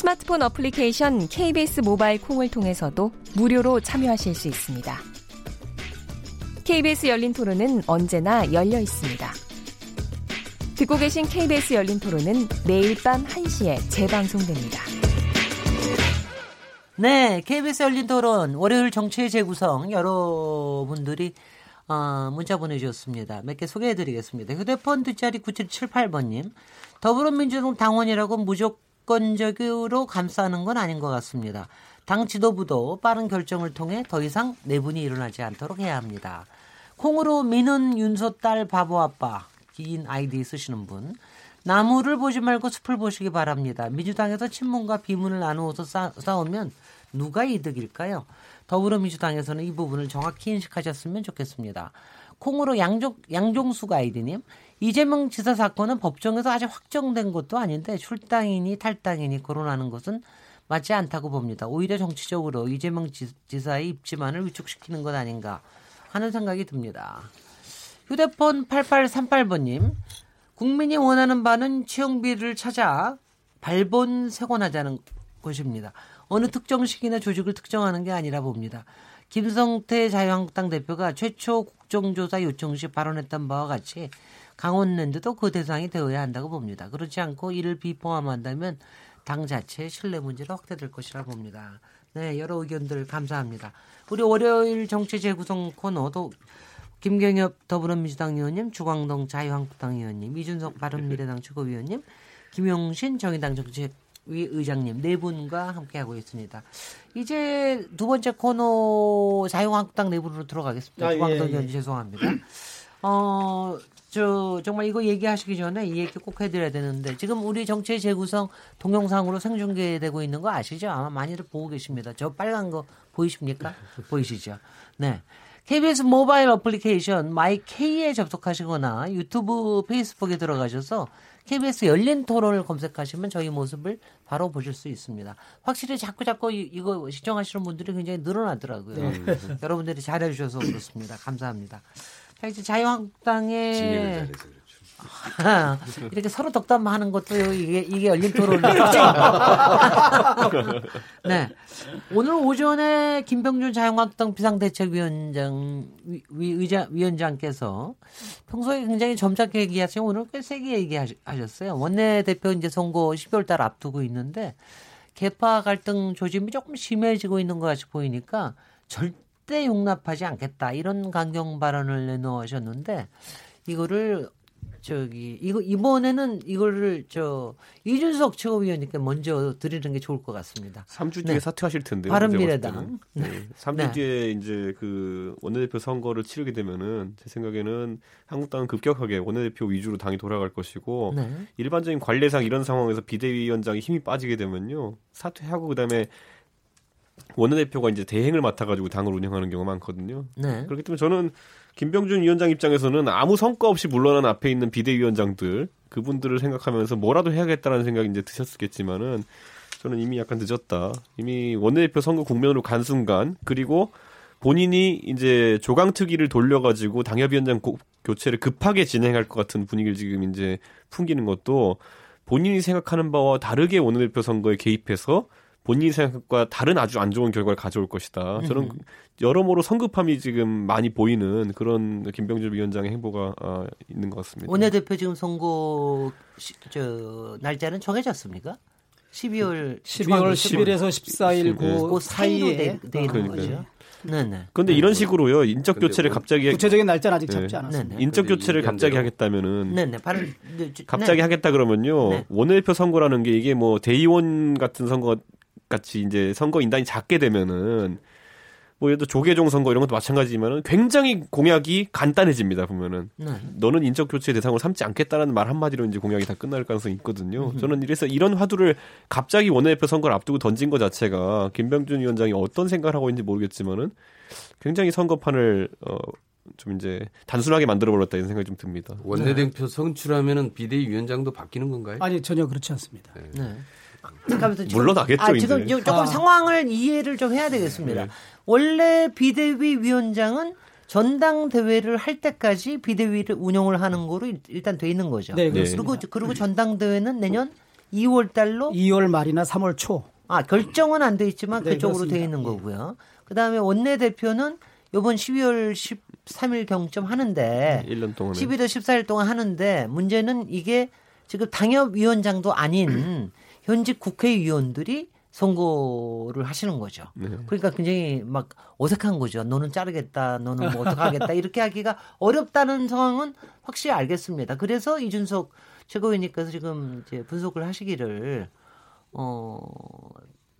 스마트폰 어플리케이션 KBS 모바일 콩을 통해서도 무료로 참여하실 수 있습니다. KBS 열린 토론은 언제나 열려 있습니다. 듣고 계신 KBS 열린 토론은 매일 밤 1시에 재방송됩니다. 네, KBS 열린 토론 월요일 정치의 재구성 여러분들이 어, 문자 보내주셨습니다. 몇 개 소개해드리겠습니다. 휴대폰 뒷자리 9778번님. 더불어민주당 당원이라고 무조건 적으로 감싸는 건 아닌 것 같습니다. 당 지도부도 빠른 결정을 통해 더 이상 내분이 일어나지 않도록 해야 합니다. 콩으로 미는 윤소 딸 바보 아빠 긴 아이디 쓰시는 분. 나무를 보지 말고 숲을 보시기 바랍니다. 민주당에서 친문과 비문을 나누어서 싸, 싸우면 누가 이득일까요? 더불어민주당에서는 이 부분을 정확히 인식하셨으면 좋겠습니다. 콩으로 양종, 양종숙 아이디님, 이재명 지사 사건은 법정에서 아직 확정된 것도 아닌데 출당이니 탈당이니 거론하는 것은 맞지 않다고 봅니다. 오히려 정치적으로 이재명 지사의 입지만을 위축시키는 것 아닌가 하는 생각이 듭니다. 휴대폰 8838번님, 국민이 원하는 바는 채용비를 찾아 발본 세곤하자는 것입니다. 어느 특정 시기나 조직을 특정하는 게 아니라 봅니다. 김성태 자유한국당 대표가 최초 국정조사 요청 시 발언했던 바와 같이 강원랜드도 그 대상이 되어야 한다고 봅니다. 그렇지 않고 이를 비포함한다면 당 자체의 신뢰 문제로 확대될 것이라 봅니다. 네, 여러 의견들 감사합니다. 우리 월요일 정치 재구성 코너도 김경엽 더불어민주당 의원님, 주광동 자유한국당 의원님, 이준석 바른미래당 최고위원님, 김용신 정의당 정책 위 의장님 네 분과 함께하고 있습니다. 이제 두 번째 코너 자유한국당 내부로 들어가겠습니다. 아, 주광동 예, 의원 예. 죄송합니다. 어, 저 정말 이거 얘기하시기 전에 이 얘기 꼭 해드려야 되는데 지금 우리 정치의 재구성 동영상으로 생중계되고 있는 거 아시죠? 아마 많이들 보고 계십니다. 저 빨간 거 보이십니까? 보이시죠? 네. KBS 모바일 어플리케이션 마이K에 접속하시거나 유튜브, 페이스북에 들어가셔서 KBS 열린 토론을 검색하시면 저희 모습을 바로 보실 수 있습니다. 확실히 자꾸 자꾸 이거 시청하시는 분들이 굉장히 늘어나더라고요. 네. 여러분들이 잘해주셔서 그렇습니다. 감사합니다. 자, 이제 자유한국당의 이렇게 서로 덕담하는 것도 이게 이게 열린 토론이죠. 네. 오늘 오전에 김병준 자유한국당 비상대책위원장 위, 의자 위원장께서 평소에 굉장히 점잖게 얘기하시면 오늘 꽤 세게 얘기하셨어요. 원내 대표 이제 선거 12월 달 앞두고 있는데 개파 갈등 조짐이 조금 심해지고 있는 것 같이 보이니까 절 대 용납하지 않겠다 이런 강경 발언을 내놓으셨는데 이거를 저기 이거 이번에는 이거를 저 이준석 최고위원님께 먼저 드리는 게 좋을 것 같습니다. 3주 뒤에 네. 사퇴하실 텐데요. 바른미래당. 네. 네. 3주 네. 뒤에 이제 그 원내대표 선거를 치르게 되면은 제 생각에는 한국당은 급격하게 원내대표 위주로 당이 돌아갈 것이고 네. 일반적인 관례상 이런 상황에서 비대위원장이 힘이 빠지게 되면요 사퇴하고 그다음에 원내대표가 이제 대행을 맡아가지고 당을 운영하는 경우가 많거든요. 네. 그렇기 때문에 저는 김병준 위원장 입장에서는 아무 성과 없이 물러난 앞에 있는 비대위원장들 그분들을 생각하면서 뭐라도 해야겠다라는 생각이 이제 드셨겠지만은 저는 이미 약간 늦었다. 이미 원내대표 선거 국면으로 간 순간 그리고 본인이 이제 조강특위를 돌려가지고 당협위원장 고, 교체를 급하게 진행할 것 같은 분위기를 지금 이제 풍기는 것도 본인이 생각하는 바와 다르게 원내대표 선거에 개입해서 본인 생각과 다른 아주 안 좋은 결과를 가져올 것이다. 저는 음. 여러모로 성급함이 지금 많이 보이는 그런 김병준 위원장의 행보가 어, 있는 것 같습니다. 원내대표 지금 선거 시, 저 날짜는 정해졌습니까? 12월 12월 10일에서 14일 그, 그 사이에 돼, 돼 있는 거죠. 네네. 그런데 이런 식으로요 인적 교체를 뭐 갑자기 구체적인 날짜는 아직 잡지 네. 않았습니다. 인적 교체를 갑자기 하겠다면은 네네. 바로 갑자기 네. 하겠다 그러면요 네. 원내대표 선거라는 게 이게 뭐 대의원 같은 선거 같이 이제 선거 인단이 작게 되면은 뭐 예를 들어 조계종 선거 이런 것도 마찬가지지만은 굉장히 공약이 간단해집니다 보면은 네. 너는 인적 교체 대상으로 삼지 않겠다라는 말 한마디로 이제 공약이 다 끝날 가능성이 있거든요. 저는 이래서 이런 화두를 갑자기 원내대표 선거를 앞두고 던진 것 자체가 김병준 위원장이 어떤 생각을 하고 있는지 모르겠지만은 굉장히 선거판을 어. 좀 이제 단순하게 만들어 버렸다 이런 생각이 좀 듭니다. 원내대표 선출하면은 비대위원장도 바뀌는 건가요? 아니 전혀 그렇지 않습니다. 네. 네. 물러나겠죠. 아, 지금 이제. 조금 아. 상황을 이해를 좀 해야 되겠습니다. 네. 원래 비대위 위원장은 전당대회를 할 때까지 비대위를 운영을 하는 거로 일단 돼 있는 거죠. 네, 그리고 그리고 전당대회는 내년 2월 달로 2월 말이나 3월 초. 아, 결정은 안 돼 있지만 네, 그쪽으로 돼 있는 거고요. 그다음에 원내 대표는 요번 12월 13일 경점 하는데 1년 동안 12월 14일 동안 하는데 문제는 이게 지금 당협 위원장도 아닌 현직 국회의원들이 선거를 하시는 거죠. 네. 그러니까 굉장히 막 어색한 거죠. 너는 자르겠다, 너는 뭐 어떡하겠다 이렇게 하기가 어렵다는 상황은 확실히 알겠습니다. 그래서 이준석 최고위원님께서 지금 이제 분석을 하시기를 어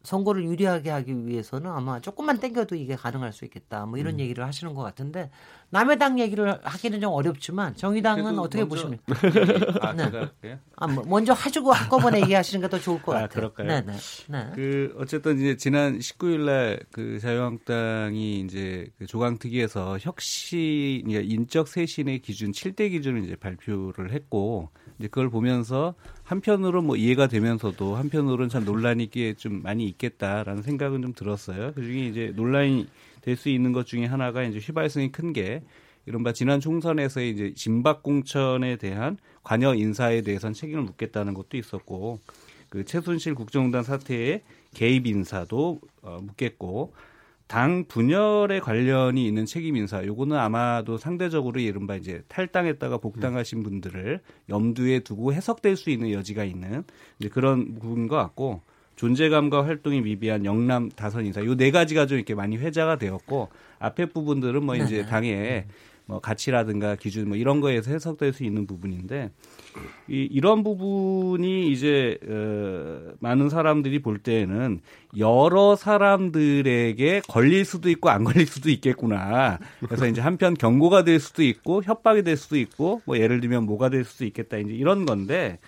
선거를 유리하게 하기 위해서는 아마 조금만 땡겨도 이게 가능할 수 있겠다. 뭐 이런 음. 얘기를 하시는 것 같은데 남의 당 얘기를 하기는 좀 어렵지만 정의당은 어떻게 보십니까? 아, 네. 아, 뭐 먼저 하주고 한꺼번에 얘기하시는 게 더 좋을 것 아, 같아요. 그럴까요? 네 네. 네. 그 어쨌든 이제 지난 19일 날그 자유한국당이 이제 그 조강특위에서 혁신, 그러니까 인적 쇄신의 기준 7대 기준을 이제 발표를 했고 이제 그걸 보면서 한편으로 뭐 이해가 되면서도 한편으로는 참 논란이 있기에 좀 많이 있겠다라는 생각은 좀 들었어요. 그 중에 이제 논란이 될 수 있는 것 중에 하나가 이제 휘발성이 큰 게 이른바 지난 총선에서의 이제 진박 공천에 대한 관여 인사에 대해서는 책임을 묻겠다는 것도 있었고 그 최순실 국정농단 사태의 개입 인사도 어, 묻겠고 당 분열에 관련이 있는 책임 인사 요거는 아마도 상대적으로 이른바 이제 탈당했다가 복당하신 분들을 염두에 두고 해석될 수 있는 여지가 있는 이제 그런 부분인 것 같고 존재감과 활동이 미비한 영남 다선 인사 요 네 가지가 좀 이렇게 많이 회자가 되었고 앞에 부분들은 뭐 이제 네. 당의 뭐 가치라든가 기준 뭐 이런 거에서 해석될 수 있는 부분인데 이, 이런 부분이 이제 어, 많은 사람들이 볼 때에는 여러 사람들에게 걸릴 수도 있고 안 걸릴 수도 있겠구나. 그래서 이제 한편 경고가 될 수도 있고 협박이 될 수도 있고 뭐 예를 들면 뭐가 될 수도 있겠다 이제 이런 건데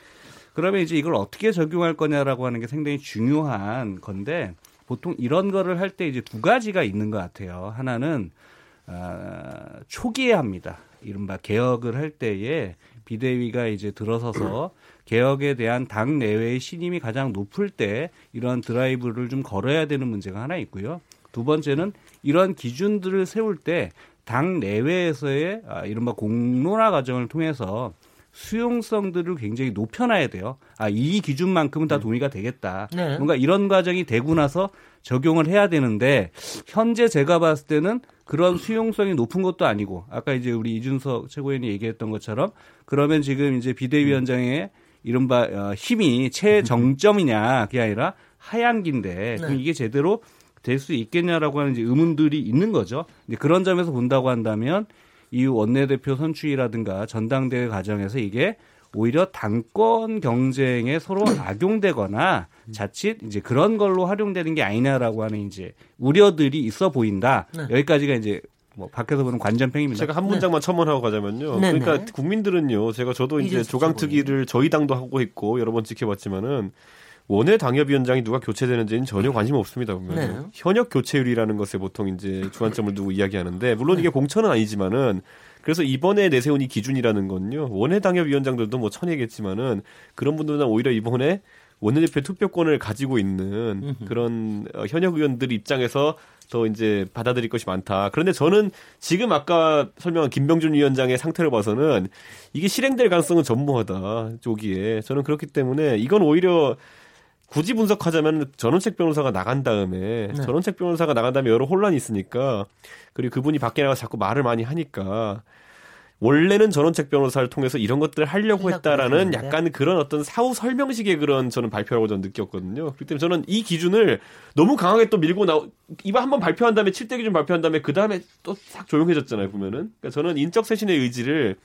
그러면 이제 이걸 어떻게 적용할 거냐라고 하는 게 상당히 중요한 건데 보통 이런 거를 할 때 이제 두 가지가 있는 것 같아요. 하나는 아, 초기에 합니다. 이른바 개혁을 할 때에 비대위가 이제 들어서서 개혁에 대한 당 내외의 신임이 가장 높을 때 이러한 드라이브를 좀 걸어야 되는 문제가 하나 있고요. 두 번째는 이러한 기준들을 세울 때 당 내외에서의 아, 이른바 공론화 과정을 통해서 수용성들을 굉장히 높여놔야 돼요. 아, 이 기준만큼은 다 동의가 되겠다. 네. 뭔가 이런 과정이 되고 나서 적용을 해야 되는데 현재 제가 봤을 때는 그런 수용성이 높은 것도 아니고 아까 이제 우리 이준석 최고위원이 얘기했던 것처럼 그러면 지금 이제 비대위원장의 이른바 어, 힘이 최정점이냐 그게 아니라 하향기인데 네. 그럼 이게 제대로 될 수 있겠냐라고 하는 이제 의문들이 있는 거죠. 이제 그런 점에서 본다고 한다면 이후 원내대표 선출이라든가 전당대회 과정에서 이게 오히려 당권 경쟁에 서로 악용되거나 자칫 이제 그런 걸로 활용되는 게 아니냐라고 하는 이제 우려들이 있어 보인다. 네. 여기까지가 이제 뭐 밖에서 보는 관전평입니다. 제가 한 문장만 네. 첨언하고 가자면요. 네, 그러니까 네. 국민들은 요. 제가 저도 이제 조강특위를 저희 당도 하고 있고 여러 번 지켜봤지만은 원외 당협위원장이 누가 교체되는지는 전혀 관심 없습니다. 보면 네. 현역 교체율이라는 것에 보통 이제 주안점을 두고 이야기하는데 물론 이게 공천은 아니지만은 그래서 이번에 내세운 이 기준이라는 건요 원외 당협위원장들도 뭐 천얘겠지만은 그런 분들은 오히려 이번에 원내대표 투표권을 가지고 있는 그런 어, 현역 의원들 입장에서 더 이제 받아들일 것이 많다. 그런데 저는 지금 아까 설명한 김병준 위원장의 상태를 봐서는 이게 실행될 가능성은 전무하다. 조기에. 저는 그렇기 때문에 이건 오히려 굳이 분석하자면 전원책 변호사가 나간 다음에 네. 전원책 변호사가 나간 다음에 여러 혼란이 있으니까 그리고 그분이 밖에 나가서 자꾸 말을 많이 하니까 원래는 전원책 변호사를 통해서 이런 것들을 하려고 했다라는 약간 그런 어떤 사후 설명식의 그런 저는 발표라고 저는 느꼈거든요. 그렇기 때문에 저는 이 기준을 너무 강하게 또 밀고 나 이번 한번 발표한 다음에 7대 기준 발표한 다음에 그 다음에 또 싹 조용해졌잖아요 보면은. 그러니까 저는 인적 쇄신의 의지를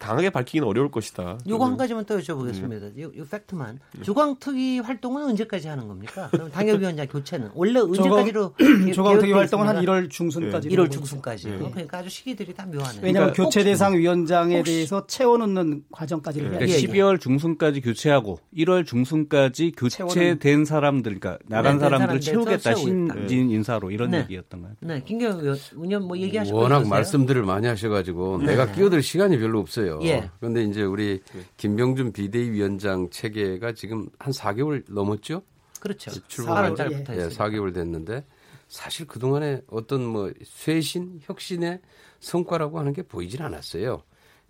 강하게 밝히기는 어려울 것이다. 요거 한 가지만 더 여쭤보겠습니다. 네. 요, 요 팩트만. 조광특위 활동은 언제까지 하는 겁니까? 그럼 당협위원장 교체는 원래 언제까지로 조광특위 활동은 한 1월 중순까지. 네. 1월 중순까지. 네. 그러니까 아주 시기들이 다 묘하네요. 왜냐하면 그러니까 교체 대상 위원장에 혹시, 대해서 채워놓는 과정까지 그러니까 예, 12월 예. 중순까지 교체하고 1월 중순까지 교체된 사람들, 그러니까 나간 네, 사람들 채우겠다 신진 인사로 이런 네. 얘기였던가요? 네, 김경 의원 뭐 얘기하실 워낙 말씀들을 많이 하셔가지고 내가 끼어들 시간이 별로 없어요. 예. 그런데 이제 우리 김병준 비대위원장 체계가 지금 한 4개월 넘었죠? 그렇죠. 출범한 4개월, 예, 4개월 됐는데 사실 그동안에 어떤 뭐 쇄신, 혁신의 성과라고 하는 게 보이질 않았어요.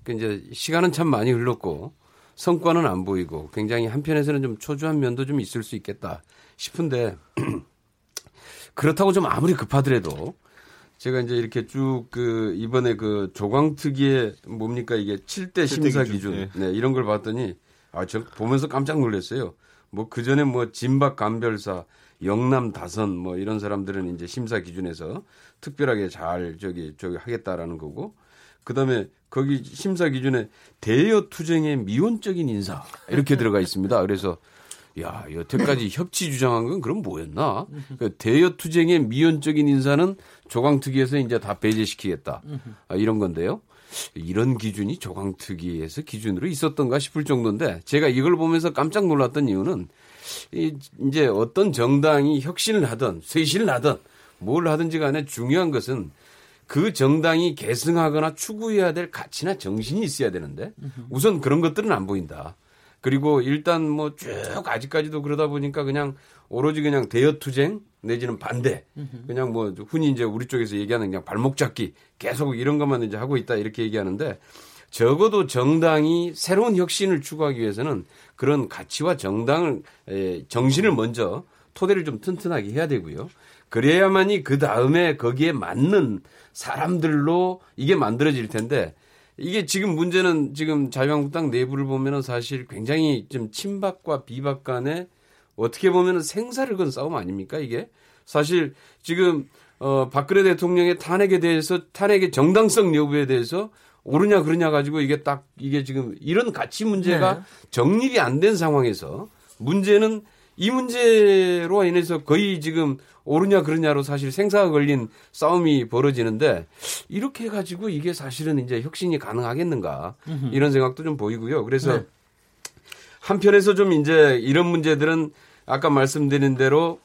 그러니까 이제 시간은 참 많이 흘렀고 성과는 안 보이고 굉장히 한편에서는 좀 초조한 면도 좀 있을 수 있겠다 싶은데 그렇다고 좀 아무리 급하더라도 제가 이제 이렇게 쭉 그 이번에 그 조광특위의 뭡니까 이게 7대 심사 기준 네. 네, 이런 걸 봤더니 아 저 보면서 깜짝 놀랐어요. 뭐 그 전에 뭐 진박 감별사, 영남 다선 뭐 이런 사람들은 이제 심사 기준에서 특별하게 잘 저기 저기 하겠다라는 거고 그다음에 거기 심사 기준에 대여 투쟁의 미온적인 인사 이렇게 들어가 있습니다. 그래서 야, 여태까지 협치 주장한 건 그럼 뭐였나? 그 대여 투쟁의 미온적인 인사는 조강특위에서 이제 다 배제시키겠다. 아, 이런 건데요. 이런 기준이 조강특위에서 기준으로 있었던가 싶을 정도인데 제가 이걸 보면서 깜짝 놀랐던 이유는 이 이제 어떤 정당이 혁신을 하든 쇄신을 하든 뭘 하든지 간에 중요한 것은 그 정당이 계승하거나 추구해야 될 가치나 정신이 있어야 되는데 우선 그런 것들은 안 보인다. 그리고 일단 뭐 쭉 아직까지도 그러다 보니까 그냥 오로지 그냥 대여 투쟁 내지는 반대 그냥 뭐 흔히 이제 우리 쪽에서 얘기하는 그냥 발목 잡기 계속 이런 것만 이제 하고 있다 이렇게 얘기하는데 적어도 정당이 새로운 혁신을 추구하기 위해서는 그런 가치와 정당을 정신을 먼저 토대를 좀 튼튼하게 해야 되고요. 그래야만이 그 다음에 거기에 맞는 사람들로 이게 만들어질 텐데 이게 지금 문제는 지금 자유한국당 내부를 보면은 사실 굉장히 좀 친박과 비박 간에 어떻게 보면은 생사를 건 싸움 아닙니까 이게 사실 지금 어 박근혜 대통령의 탄핵에 대해서 탄핵의 정당성 여부에 대해서 옳으냐 그러냐 가지고 이게 딱 이게 지금 이런 가치 문제가 네. 정립이 안 된 상황에서 문제는 이 문제로 인해서 거의 지금 옳으냐 그러냐로 사실 생사가 걸린 싸움이 벌어지는데 이렇게 해가지고 이게 사실은 이제 혁신이 가능하겠는가 이런 생각도 좀 보이고요. 그래서 네. 한편에서 좀 이제 이런 문제들은 아까 말씀드린 대로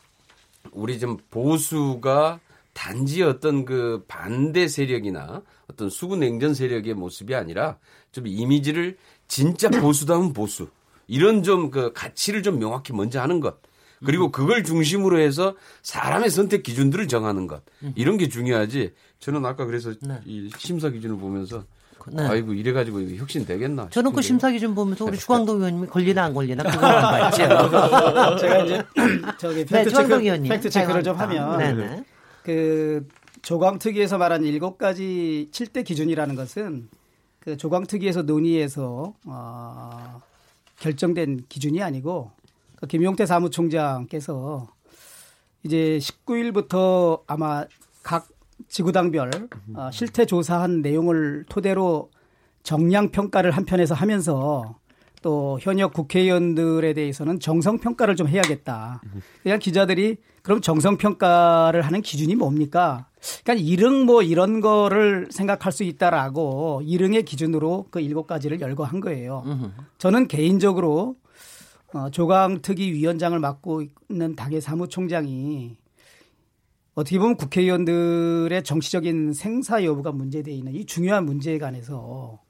우리 좀 보수가 단지 어떤 그 반대 세력이나 어떤 수구 냉전 세력의 모습이 아니라 좀 이미지를 진짜 보수다운 보수 이런 좀 그 가치를 좀 명확히 먼저 하는 것. 그리고 그걸 중심으로 해서 사람의 선택 기준들을 정하는 것. 이런 게 중요하지. 저는 아까 그래서 네. 이 심사 기준을 보면서 네. 아이고 이래 가지고 혁신 되겠나. 저는 그 심사 기준 보면서 우리 주광덕 의원님이 걸리나 안 걸리나 그거만 봤죠. 제가 이제 저기 팩트 네, 체크, 의원님. fact check를 좀 하면 네네. 그 조강특위에서 말한 일곱 가지 7대 기준이라는 것은 그 조강특위에서 논의해서 어, 결정된 기준이 아니고 그 김용태 사무총장께서 이제 19일부터 아마 각 지구당별 어, 실태 조사한 내용을 토대로 정량 평가를 한편에서 하면서 또 현역 국회의원들에 대해서는 정성 평가를 좀 해야겠다. 그냥 기자들이 그럼 정성 평가를 하는 기준이 뭡니까? 그러니까 일흥 뭐 이런 거를 생각할 수 있다라고 일흥의 기준으로 그 일곱 가지를 열거한 거예요. 저는 개인적으로 어, 조강특위 위원장을 맡고 있는 당의 사무총장이 어떻게 보면 국회의원들의 정치적인 생사 여부가 문제되어 있는 이 중요한 문제에 관해서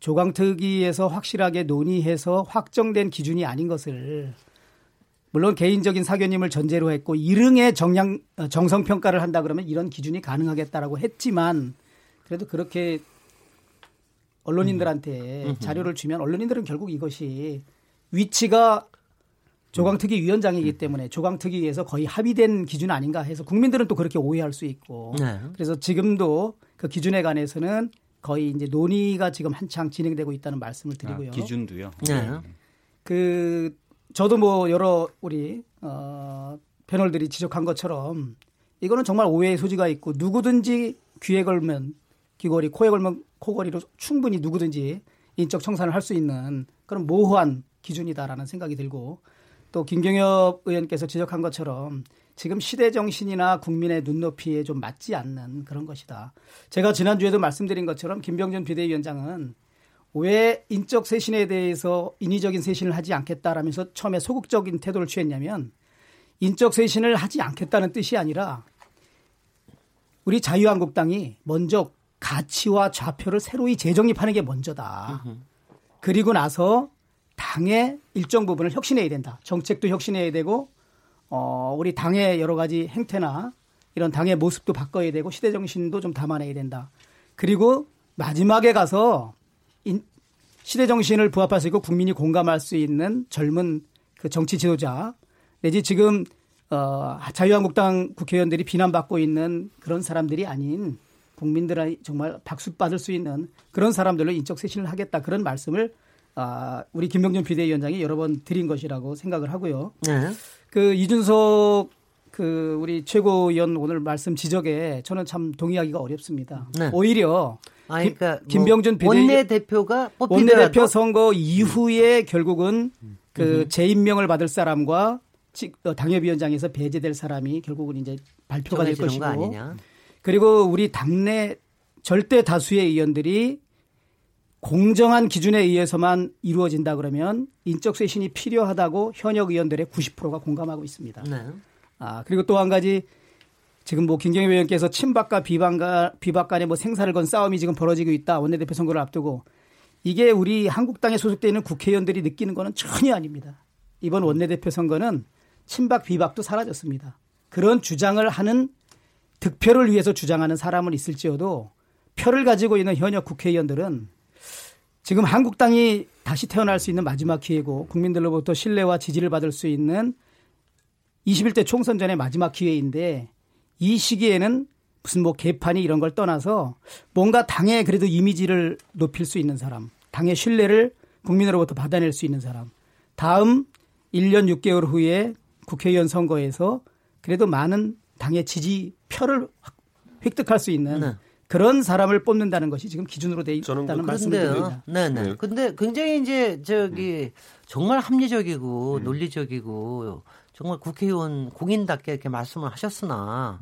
조강특위에서 확실하게 논의해서 확정된 기준이 아닌 것을 물론 개인적인 사견님을 전제로 했고 일흥의 정량 어, 정성 평가를 한다 그러면 이런 기준이 가능하겠다라고 했지만 그래도 그렇게 언론인들한테 자료를 주면 언론인들은 결국 이것이 위치가 조강특위 위원장이기 때문에 조강특위에서 거의 합의된 기준 아닌가 해서 국민들은 또 그렇게 오해할 수 있고 네. 그래서 지금도 그 기준에 관해서는 거의 이제 논의가 지금 한창 진행되고 있다는 말씀을 드리고요. 아, 기준도요. 네. 그 저도 뭐 여러 우리 어 패널들이 지적한 것처럼 이거는 정말 오해의 소지가 있고 누구든지 귀에 걸면 귀걸이, 코에 걸면 코걸이로 충분히 누구든지 인적 청산을 할 수 있는 그런 모호한 기준이다라는 생각이 들고 또 김경엽 의원께서 지적한 것처럼 지금 시대 정신이나 국민의 눈높이에 좀 맞지 않는 그런 것이다. 제가 지난주에도 말씀드린 것처럼 김병준 비대위원장은 왜 인적 쇄신에 대해서 인위적인 쇄신을 하지 않겠다라면서 처음에 소극적인 태도를 취했냐면 인적 쇄신을 하지 않겠다는 뜻이 아니라 우리 자유한국당이 먼저 가치와 좌표를 새로이 재정립하는 게 먼저다. 그리고 나서 당의 일정 부분을 혁신해야 된다. 정책도 혁신해야 되고 어 우리 당의 여러 가지 행태나 이런 당의 모습도 바꿔야 되고 시대 정신도 좀 담아내야 된다. 그리고 마지막에 가서 인, 시대 정신을 부합할 수 있고 국민이 공감할 수 있는 젊은 그 정치 지도자 내지 지금 어, 자유한국당 국회의원들이 비난받고 있는 그런 사람들이 아닌 국민들의 정말 박수 받을 수 있는 그런 사람들로 인적 쇄신을 하겠다 그런 말씀을 아, 우리 김병준 비대위원장이 여러 번 드린 것이라고 생각을 하고요. 네. 그 이준석 그 우리 최고위원 오늘 말씀 지적에 저는 참 동의하기가 어렵습니다. 네. 오히려 아, 그러니까 김병준 뭐 비대 원내대표가 원내대표 선거 이후에 결국은 그 음. 재임명을 받을 사람과 어, 당협위원장에서 배제될 사람이 결국은 이제 발표가 될 것이고 그리고 우리 당내 절대 다수의 의원들이 공정한 기준에 의해서만 이루어진다 그러면 인적 쇄신이 필요하다고 현역 의원들의 90%가 공감하고 있습니다. 네. 아 그리고 또 한 가지 지금 뭐 김경희 의원께서 친박과 비방과 비박 간의 뭐 생사를 건 싸움이 지금 벌어지고 있다 원내대표 선거를 앞두고 이게 우리 한국당에 소속되어 있는 국회의원들이 느끼는 거는 전혀 아닙니다. 이번 원내대표 선거는 친박 비박도 사라졌습니다. 그런 주장을 하는 득표를 위해서 주장하는 사람은 있을지어도 표를 가지고 있는 현역 국회의원들은 지금 한국당이 다시 태어날 수 있는 마지막 기회고 국민들로부터 신뢰와 지지를 받을 수 있는 21대 총선 전의 마지막 기회인데 이 시기에는 무슨 뭐 개판이 이런 걸 떠나서 뭔가 당의 그래도 이미지를 높일 수 있는 사람, 당의 신뢰를 국민으로부터 받아낼 수 있는 사람, 다음 1년 6개월 후에 국회의원 선거에서 그래도 많은 당의 지지 표를 획득할 수 있는 네. 그런 사람을 뽑는다는 것이 지금 기준으로 돼 있다는 말씀을 드립니다. 네, 네. 근데 굉장히 이제 저기 정말 합리적이고 음. 논리적이고 정말 국회의원 공인답게 이렇게 말씀을 하셨으나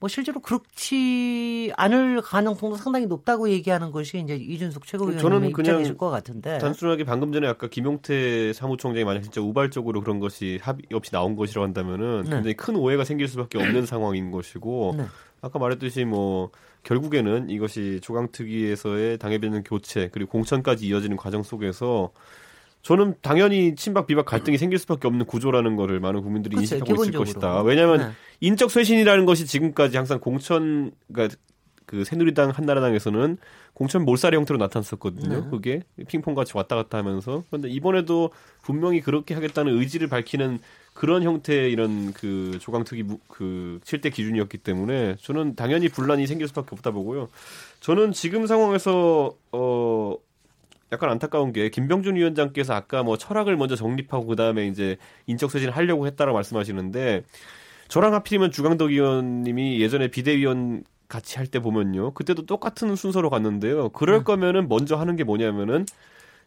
뭐 실제로 그렇지 않을 가능성도 상당히 높다고 얘기하는 것이 이제 이준석 최고위원의 입장이실 것 같은데 단순하게 방금 전에 아까 김용태 사무총장이 만약 진짜 우발적으로 그런 것이 합의 없이 나온 것이라고 한다면은 네. 굉장히 큰 오해가 생길 수밖에 없는 상황인 것이고 네. 아까 말했듯이 뭐 결국에는 이것이 조강특위에서의 당해되는 교체 그리고 공천까지 이어지는 과정 속에서 저는 당연히 친박 비박 갈등이 생길 수밖에 없는 구조라는 거를 많은 국민들이 그치, 인식하고 기본적으로. 있을 것이다. 왜냐하면 네. 인적 쇄신이라는 것이 지금까지 항상 공천 그러니까 그 새누리당 한나라당에서는 공천 몰살의 형태로 나타났었거든요. 네. 그게 핑퐁 같이 왔다 갔다 하면서 그런데 이번에도 분명히 그렇게 하겠다는 의지를 밝히는 그런 형태의 이런 그 조강특위 그 7대 기준이었기 때문에 저는 당연히 분란이 생길 수밖에 없다 보고요. 저는 지금 상황에서 어 약간 안타까운 게 김병준 위원장께서 아까 뭐 철학을 먼저 정립하고 그다음에 이제 인적 쇄신을 하려고 했다라고 말씀하시는데 저랑 하필이면 주강덕 의원님이 예전에 비대위원 같이 할 때 보면요. 그때도 똑같은 순서로 갔는데요. 그럴 음. 거면은 먼저 하는 게 뭐냐면은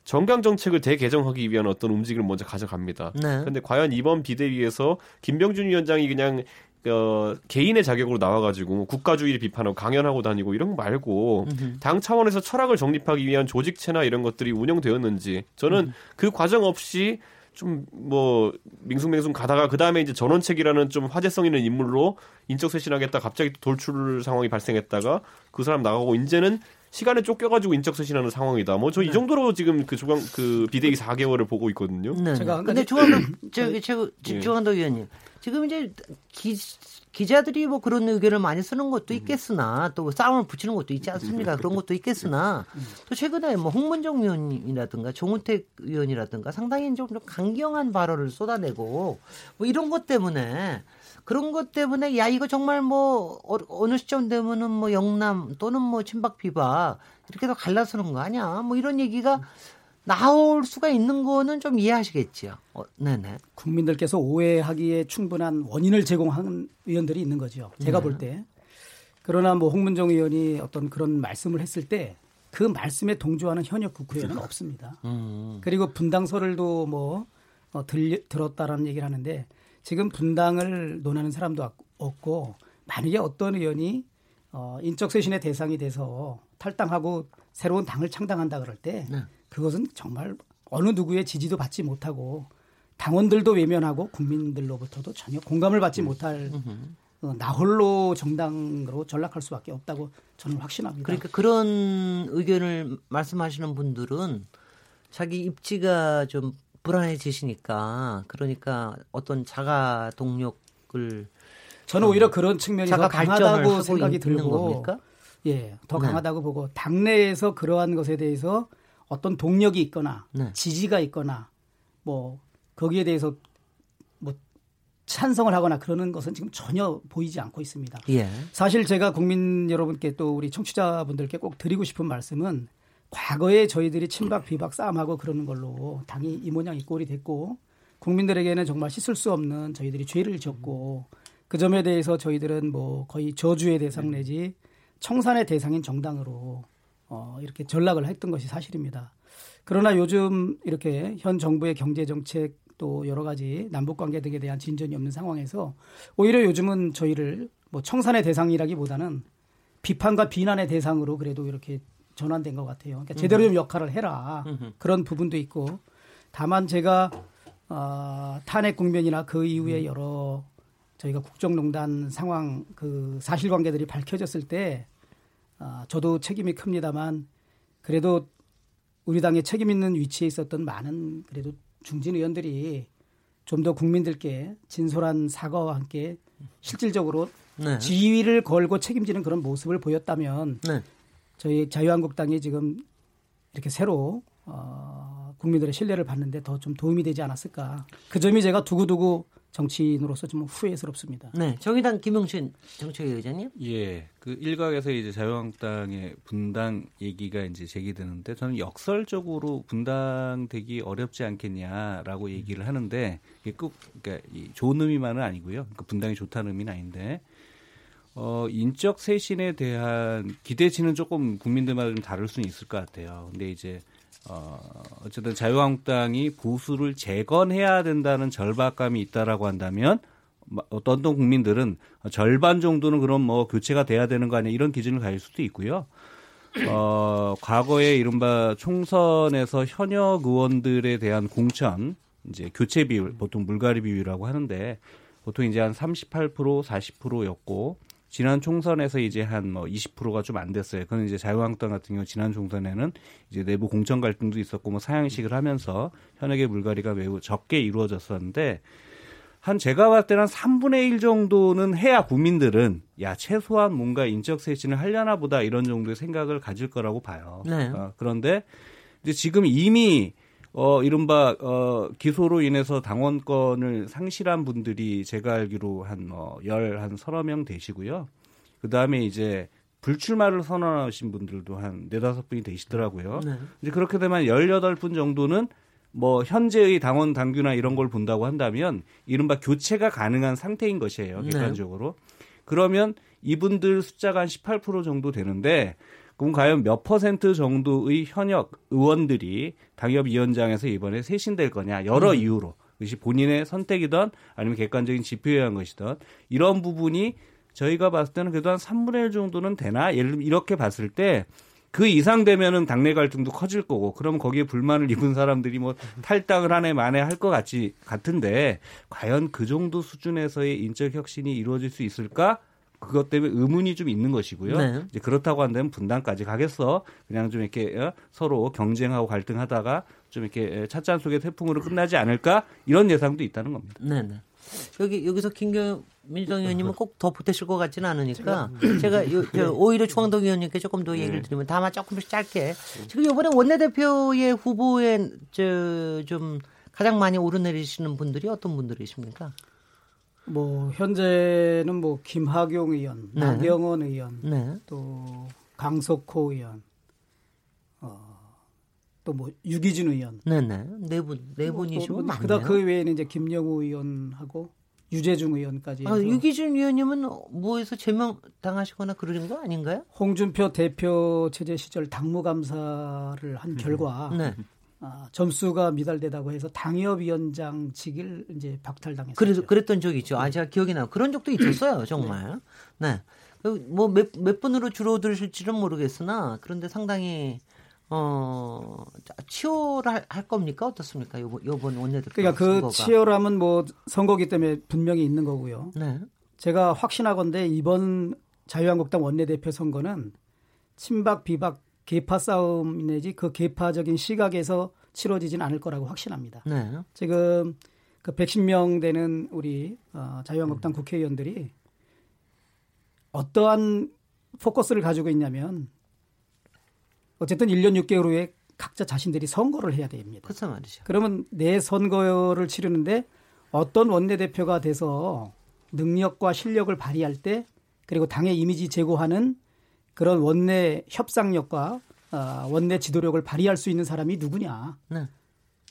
정강 정책을 대개정하기 위한 어떤 움직임을 먼저 가져갑니다. 네. 근데 과연 이번 비대위에서 김병준 위원장이 그냥 어, 개인의 자격으로 나와가지고 국가주의를 비판하고 강연하고 다니고 이런 거 말고 음흠. 당 차원에서 철학을 정립하기 위한 조직체나 이런 것들이 운영되었는지 저는 음. 그 과정 없이 좀 뭐 밍숭맹숭 가다가 그 다음에 이제 전원책이라는 좀 화제성 있는 인물로 인적 쇄신하겠다 갑자기 돌출 상황이 발생했다가 그 사람 나가고 이제는 시간에 쫓겨가지고 인적 쇄신하는 상황이다. 뭐 저이 네. 정도로 지금 그 조강 그 비대위 4개월을 보고 있거든요. 네. 제가 근데 조한도 저기 최고 조한도 의원님 지금 이제 기, 기자들이 뭐 그런 의견을 많이 쓰는 것도 음. 있겠으나 또 싸움을 붙이는 것도 있지 않습니까? 그런 것도 있겠으나 음. 또 최근에 뭐 홍문정 의원이라든가 정우택 의원이라든가 상당히 좀 강경한 발언을 쏟아내고 뭐 이런 것 때문에 그런 것 때문에 야 이거 정말 뭐 어, 느 시점 되면은 뭐 영남 또는 뭐 친박 비박 이렇게 도 갈라서는 거 아니야? 뭐 이런 얘기가 나올 수가 있는 거는 좀 이해하시겠지요. 어, 네네. 국민들께서 오해하기에 충분한 원인을 제공하는 의원들이 있는 거죠. 제가 네. 볼 때. 그러나 뭐 홍문정 의원이 어떤 그런 말씀을 했을 때 그 말씀에 동조하는 현역 국회의원은 없습니다. 음. 그리고 분당설을도 뭐 어, 들, 들었다라는 얘기를 하는데 지금 분당을 논하는 사람도 없고 만약에 어떤 의원이 어, 인적 쇄신의 대상이 돼서 탈당하고 새로운 당을 창당한다 그럴 때 네. 그것은 정말 어느 누구의 지지도 받지 못하고 당원들도 외면하고 국민들로부터도 전혀 공감을 받지 음. 못할 어, 나홀로 정당으로 전락할 수밖에 없다고 저는 확신합니다. 그러니까 그런 의견을 말씀하시는 분들은 자기 입지가 좀 불안해지시니까 그러니까 어떤 자가 동력을 저는 오히려 그런 측면이 더 강하다고 생각이 들고 겁니까? 예, 더 네. 강하다고 보고 당내에서 그러한 것에 대해서 어떤 동력이 있거나 네. 지지가 있거나 뭐 거기에 대해서 뭐 찬성을 하거나 그러는 것은 지금 전혀 보이지 않고 있습니다. 예. 사실 제가 국민 여러분께 또 우리 청취자분들께 꼭 드리고 싶은 말씀은 과거에 저희들이 친박 비박 싸움하고 그러는 걸로 당이 이 모양 이 꼴이 됐고 국민들에게는 정말 씻을 수 없는 저희들이 죄를 졌고 그 점에 대해서 저희들은 뭐 거의 저주의 대상 내지 청산의 대상인 정당으로 어, 이렇게 전락을 했던 것이 사실입니다. 그러나 요즘 이렇게 현 정부의 경제 정책 또 여러 가지 남북 관계 등에 대한 진전이 없는 상황에서 오히려 요즘은 저희를 뭐 청산의 대상이라기보다는 비판과 비난의 대상으로 그래도 이렇게 전환된 것 같아요. 그러니까 제대로 좀 역할을 해라 그런 부분도 있고 다만 제가 어, 탄핵 국면이나 그 이후에 음. 여러 저희가 국정농단 상황 그 사실관계들이 밝혀졌을 때 어, 저도 책임이 큽니다만 그래도 우리 당의 책임 있는 위치에 있었던 많은 그래도 중진 의원들이 좀 더 국민들께 진솔한 사과와 함께 실질적으로 네. 지위를 걸고 책임지는 그런 모습을 보였다면 네. 저희 자유한국당이 지금 이렇게 새로 어, 국민들의 신뢰를 받는데 더 좀 도움이 되지 않았을까. 그 점이 제가 두고두고 정치인으로서 좀 후회스럽습니다. 네, 정의당 김용신 정책위 의장님. 예, 그 일각에서 이제 자유한국당의 분당 얘기가 이제 제기되는데 저는 역설적으로 분당되기 어렵지 않겠냐라고 얘기를 하는데 이게 꼭 그러니까 이 좋은 의미만은 아니고요. 그 분당이 좋다는 의미는 아닌데 어, 인적 쇄신에 대한 기대치는 조금 국민들마다 좀 다를 수는 있을 것 같아요. 근데 이제 어, 어쨌든 자유한국당이 보수를 재건해야 된다는 절박감이 있다라고 한다면 어떤 어떤 국민들은 절반 정도는 그럼 뭐 교체가 돼야 되는 거 아니야 이런 기준을 가질 수도 있고요. 어, 과거에 이른바 총선에서 현역 의원들에 대한 공천 이제 교체 비율 보통 물갈이 비율이라고 하는데 보통 이제 한 38% 40%였고 지난 총선에서 이제 한 뭐 20%가 좀 안 됐어요. 그건 이제 자유한국당 같은 경우 지난 총선에는 이제 내부 공천 갈등도 있었고 뭐 사양식을 하면서 현역의 물갈이가 매우 적게 이루어졌었는데 한 제가 봤을 때는 한 3분의 1 정도는 해야 국민들은 야 최소한 뭔가 인적 쇄신을 하려나 보다 이런 정도의 생각을 가질 거라고 봐요. 네. 어, 그런데 이제 지금 이미 어, 이른바, 어, 기소로 인해서 당원권을 상실한 분들이 제가 알기로 한, 어, 열, 한 서너 명 되시고요. 그 다음에 이제 불출마를 선언하신 분들도 한 네다섯 분이 되시더라고요. 네. 이제 그렇게 되면 열여덟 분 정도는 뭐 현재의 당원 당규나 이런 걸 본다고 한다면 이른바 교체가 가능한 상태인 것이에요. 네. 객관적으로. 네. 그러면 이분들 숫자가 한 18% 정도 되는데 그럼 과연 몇 퍼센트 정도의 현역 의원들이 당협위원장에서 이번에 쇄신될 거냐? 여러 음. 이유로. 그것이 본인의 선택이든 아니면 객관적인 지표에 의한 것이든. 이런 부분이 저희가 봤을 때는 그래도 한 3분의 1 정도는 되나? 예를 들면 이렇게 봤을 때 그 이상 되면은 당내 갈등도 커질 거고 그러면 거기에 불만을 입은 사람들이 뭐 탈당을 하네 만에 할 것 같지 같은데 과연 그 정도 수준에서의 인적 혁신이 이루어질 수 있을까? 그것 때문에 의문이 좀 있는 것이고요. 네. 이제 그렇다고 한다면 분단까지 가겠어. 그냥 좀 이렇게 어, 서로 경쟁하고 갈등하다가 좀 이렇게 찻잔 속의 태풍으로 끝나지 않을까 이런 예상도 있다는 겁니다. 네, 네. 여기 여기서 김경 민주당 의원님은 꼭 더 보태실 것 같지는 않으니까 제가 요, 저, 오히려 중앙동 의원님께 조금 더 얘기를 네. 드리면 다만 조금씩 짧게 지금 이번에 원내대표의 후보에 저 좀 가장 많이 오르내리시는 분들이 어떤 분들이십니까? 뭐 현재는 뭐 김학용 의원, 네. 나경원 의원, 네. 또 강석호 의원, 어, 또 뭐 유기준 의원. 네네 네 분네 분이시고 뭐, 뭐, 그다 그 외에는 이제 김영우 의원하고 유재중 의원까지. 아, 유기준 의원님은 뭐에서 제명 당하시거나 그러는 거 아닌가요? 홍준표 대표 체제 시절 당무감사를 한 결과 네. 아, 점수가 미달되다고 해서 당협위원장직을 이제 박탈당했어요. 그래서 그랬던 적이 있죠. 아 제가 기억이 나요. 그런 적도 있었어요, 정말. 네. 뭐몇 몇 분으로 줄어들실지는 모르겠으나 그런데 상당히 어 치열할 할 겁니까 어떻습니까 요번 요번 원내대표 그러니까 그 선거가. 치열함은 뭐 선거기 때문에 분명히 있는 거고요. 네. 제가 확신하건데 이번 자유한국당 원내대표 선거는 친박 비박 계파 싸움 내지 그 계파적인 시각에서 치러지진 않을 거라고 확신합니다. 네. 지금 그 110명 되는 우리 어, 자유한국당 음. 국회의원들이 어떠한 포커스를 가지고 있냐면 어쨌든 1년 6개월 후에 각자 자신들이 선거를 해야 됩니다. 그렇죠 말이죠. 그러면 내 선거를 치르는데 어떤 원내대표가 돼서 능력과 실력을 발휘할 때 그리고 당의 이미지 제고하는 그런 원내 협상력과 어, 원내 지도력을 발휘할 수 있는 사람이 누구냐. 네.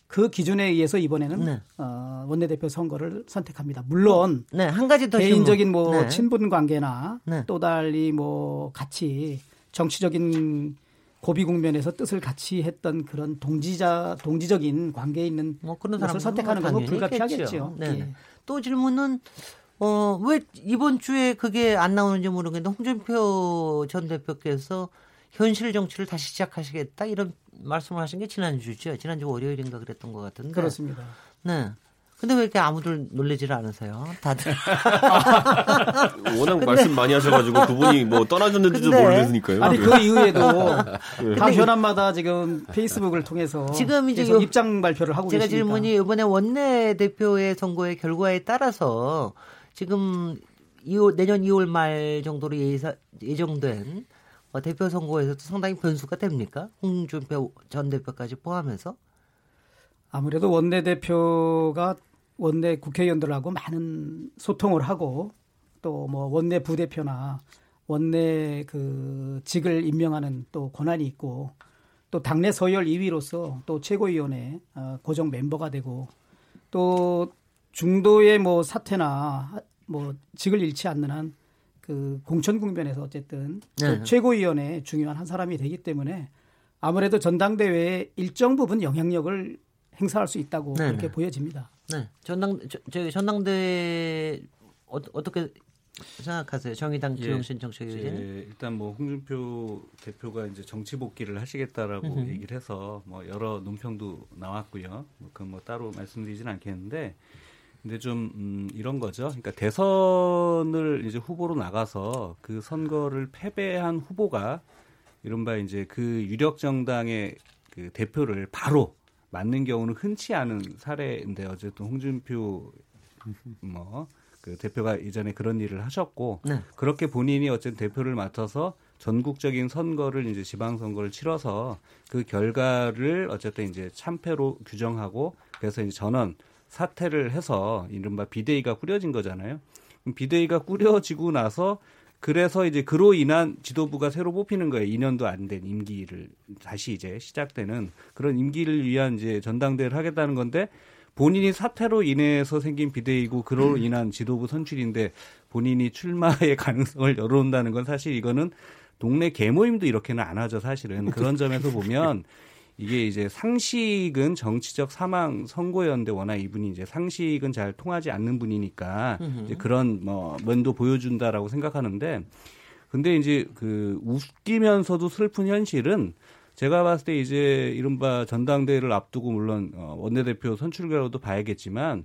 그 기준에 의해서 이번에는 네. 어, 원내대표 선거를 선택합니다. 물론 네, 한 가지 더 개인적인 뭐 네. 친분 관계나 네. 또 달리 뭐 같이 정치적인 고비 국면에서 뜻을 같이 했던 그런 동지자 동지적인 관계에 있는 뭐 그런 사람을 선택하는 건 불가피하겠죠. 네. 예. 또 질문은 어, 왜 이번 주에 그게 안 나오는지 모르겠는데 홍준표 전 대표께서 현실 정치를 다시 시작하시겠다 이런 말씀을 하신 게 지난주죠. 지난주 월요일인가 그랬던 것 같은데. 그렇습니다. 네. 근데 왜 이렇게 아무들 놀래지를 않으세요? 다들. 워낙 근데, 말씀 많이 하셔가지고 그분이 뭐 떠나셨는지도 모르겠으니까요. 아니 그 이후에도 네. 각 현안마다 지금 페이스북을 통해서 지금 이제 요, 입장 발표를 하고 제가 계시니까. 질문이 이번에 원내 대표의 선거의 결과에 따라서 지금 2월, 내년 2월 말 정도로 예사, 예정된 어, 대표 선거에서도 상당히 변수가 됩니까? 홍준표 전 대표까지 포함해서? 아무래도 원내대표가 원내 국회의원들하고 많은 소통을 하고 또 뭐 원내 부대표나 원내 그 직을 임명하는 또 권한이 있고 또 당내 서열 2위로서 또 최고위원회 어, 고정 멤버가 되고 또 중도의 뭐 사태나 뭐 직을 잃지 않는 한 그 공천 국면에서 어쨌든 네. 최고위원회 중요한 한 사람이 되기 때문에 아무래도 전당대회에 일정 부분 영향력을 행사할 수 있다고 네 그렇게 네. 보여집니다. 네. 전당 저, 저 전당대회 어, 어떻게 생각하세요? 정의당 주영신 예, 정책위원 일단 뭐 홍준표 대표가 이제 정치 복귀를 하시겠다라고 음흠. 얘기를 해서 뭐 여러 논평도 나왔고요. 뭐 그건 뭐 따로 말씀드리지는 않겠는데 근데 좀 음, 이런 거죠. 그러니까 대선을 이제 후보로 나가서 그 선거를 패배한 후보가 이른바 이제 그 유력 정당의 그 대표를 바로 맞는 경우는 흔치 않은 사례인데 어쨌든 홍준표 뭐 그 대표가 예전에 그런 일을 하셨고 네. 그렇게 본인이 어쨌든 대표를 맡아서 전국적인 선거를 이제 지방 선거를 치러서 그 결과를 어쨌든 이제 참패로 규정하고 그래서 이제 전원 사퇴를 해서 이른바 비대위가 꾸려진 거잖아요. 비대위가 꾸려지고 나서 그래서 이제 그로 인한 지도부가 새로 뽑히는 거예요. 2년도 안 된 임기를 다시 이제 시작되는 그런 임기를 위한 이제 전당대회를 하겠다는 건데 본인이 사퇴로 인해서 생긴 비대위고 그로 음. 인한 지도부 선출인데 본인이 출마의 가능성을 열어놓는다는 건 사실 이거는 동네 개모임도 이렇게는 안 하죠 사실은 그런 점에서 보면 이게 이제 상식은 정치적 사망 선고였는데 워낙 이분이 이제 상식은 잘 통하지 않는 분이니까 이제 그런 뭐 면도 보여준다라고 생각하는데 근데 이제 그 웃기면서도 슬픈 현실은 제가 봤을 때 이제 이른바 전당대회를 앞두고 물론 어 원내대표 선출 결과도 봐야겠지만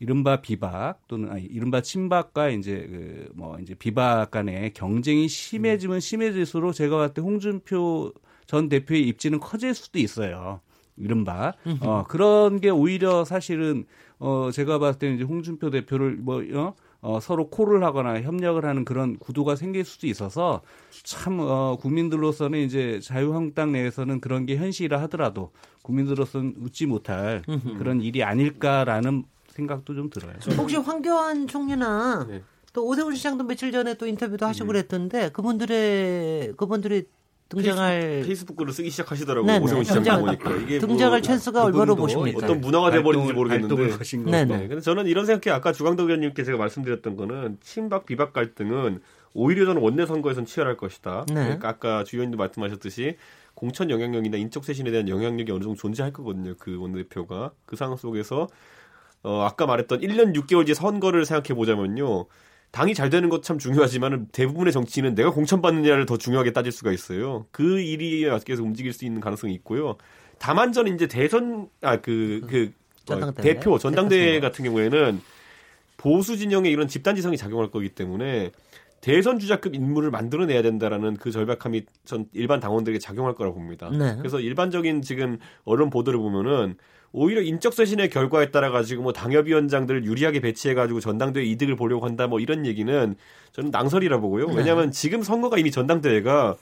이른바 비박 또는 아니 이른바 친박과 이제 그 뭐 이제 비박 간의 경쟁이 심해지면 심해질수록 제가 봤을 때 홍준표 전 대표의 입지는 커질 수도 있어요. 이른바. 어, 그런 게 오히려 사실은 어, 제가 봤을 때는 이제 홍준표 대표를 뭐, 어, 어, 서로 콜을 하거나 협력을 하는 그런 구도가 생길 수도 있어서 참, 어, 국민들로서는 이제 자유한국당 내에서는 그런 게 현실이라 하더라도 국민들로서는 웃지 못할 그런 일이 아닐까라는 생각도 좀 들어요. 혹시 황교안 총리나 네. 또 오세훈 시장도 며칠 전에 또 인터뷰도 하시고 네. 그랬던데 그분들의 그분들의 등장할 페이스북, 글을 쓰기 시작하시더라고요. 오세훈 시장 등장, 보니까 이게 등장할 뭐, 찬스가 얼마로 보십니까? 어떤 문화가 돼버린지 모르겠는데. 네, 네. 근데 저는 이런 생각해 아까 주광덕 의원님께 제가 말씀드렸던 거는 친박 비박 갈등은 오히려 저는 원내 선거에선 치열할 것이다. 네. 그러니까 아까 주 의원님도 말씀하셨듯이 공천 영향력이나 인적 쇄신에 대한 영향력이 어느 정도 존재할 거거든요. 그 원내대표가 그 상황 속에서 어 아까 말했던 1년 6개월 뒤 선거를 생각해 보자면요. 당이 잘 되는 것 참 중요하지만 대부분의 정치인은 내가 공천받느냐를 더 중요하게 따질 수가 있어요. 그 일이 맞게서 움직일 수 있는 가능성이 있고요. 다만 저는 이제 대선 아그그 그, 그 어, 대표 전당대회 같은 경우에는 보수 진영의 이런 집단 지성이 작용할 거기 때문에 대선 주자급 인물을 만들어내야 된다라는 그 절박함이 전 일반 당원들에게 작용할 거라고 봅니다. 네. 그래서 일반적인 지금 언론 보도를 보면은 오히려 인적 쇄신의 결과에 따라 가지고 뭐 당협위원장들을 유리하게 배치해 가지고 전당대회 이득을 보려고 한다 뭐 이런 얘기는 저는 낭설이라 보고요. 네. 왜냐하면 지금 선거가 이미 전당대회가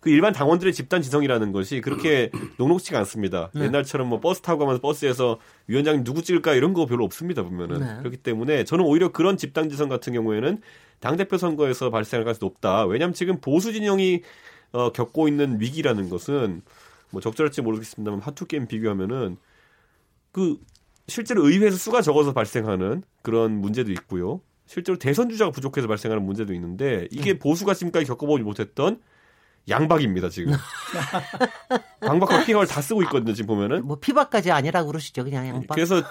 그 일반 당원들의 집단 지성이라는 것이 그렇게 녹록치가 않습니다. 네. 옛날처럼 뭐 버스 타고 가면서 버스에서 위원장님 누구 찍을까 이런 거 별로 없습니다 보면은 네. 그렇기 때문에 저는 오히려 그런 집단 지성 같은 경우에는 당 대표 선거에서 발생할 가능성이 높다. 왜냐하면 지금 보수 진영이 어, 겪고 있는 위기라는 것은 뭐 적절할지 모르겠습니다만 하투 게임 비교하면은 그 실제로 의회에서 수가 적어서 발생하는 그런 문제도 있고요. 실제로 대선 주자가 부족해서 발생하는 문제도 있는데 이게 음. 보수가 지금까지 겪어보지 못했던 양박입니다 지금. 광박과 피박을 다 쓰고 있거든요 지금 보면은. 뭐 피박까지 아니라고 그러시죠 그냥 양박. 그래서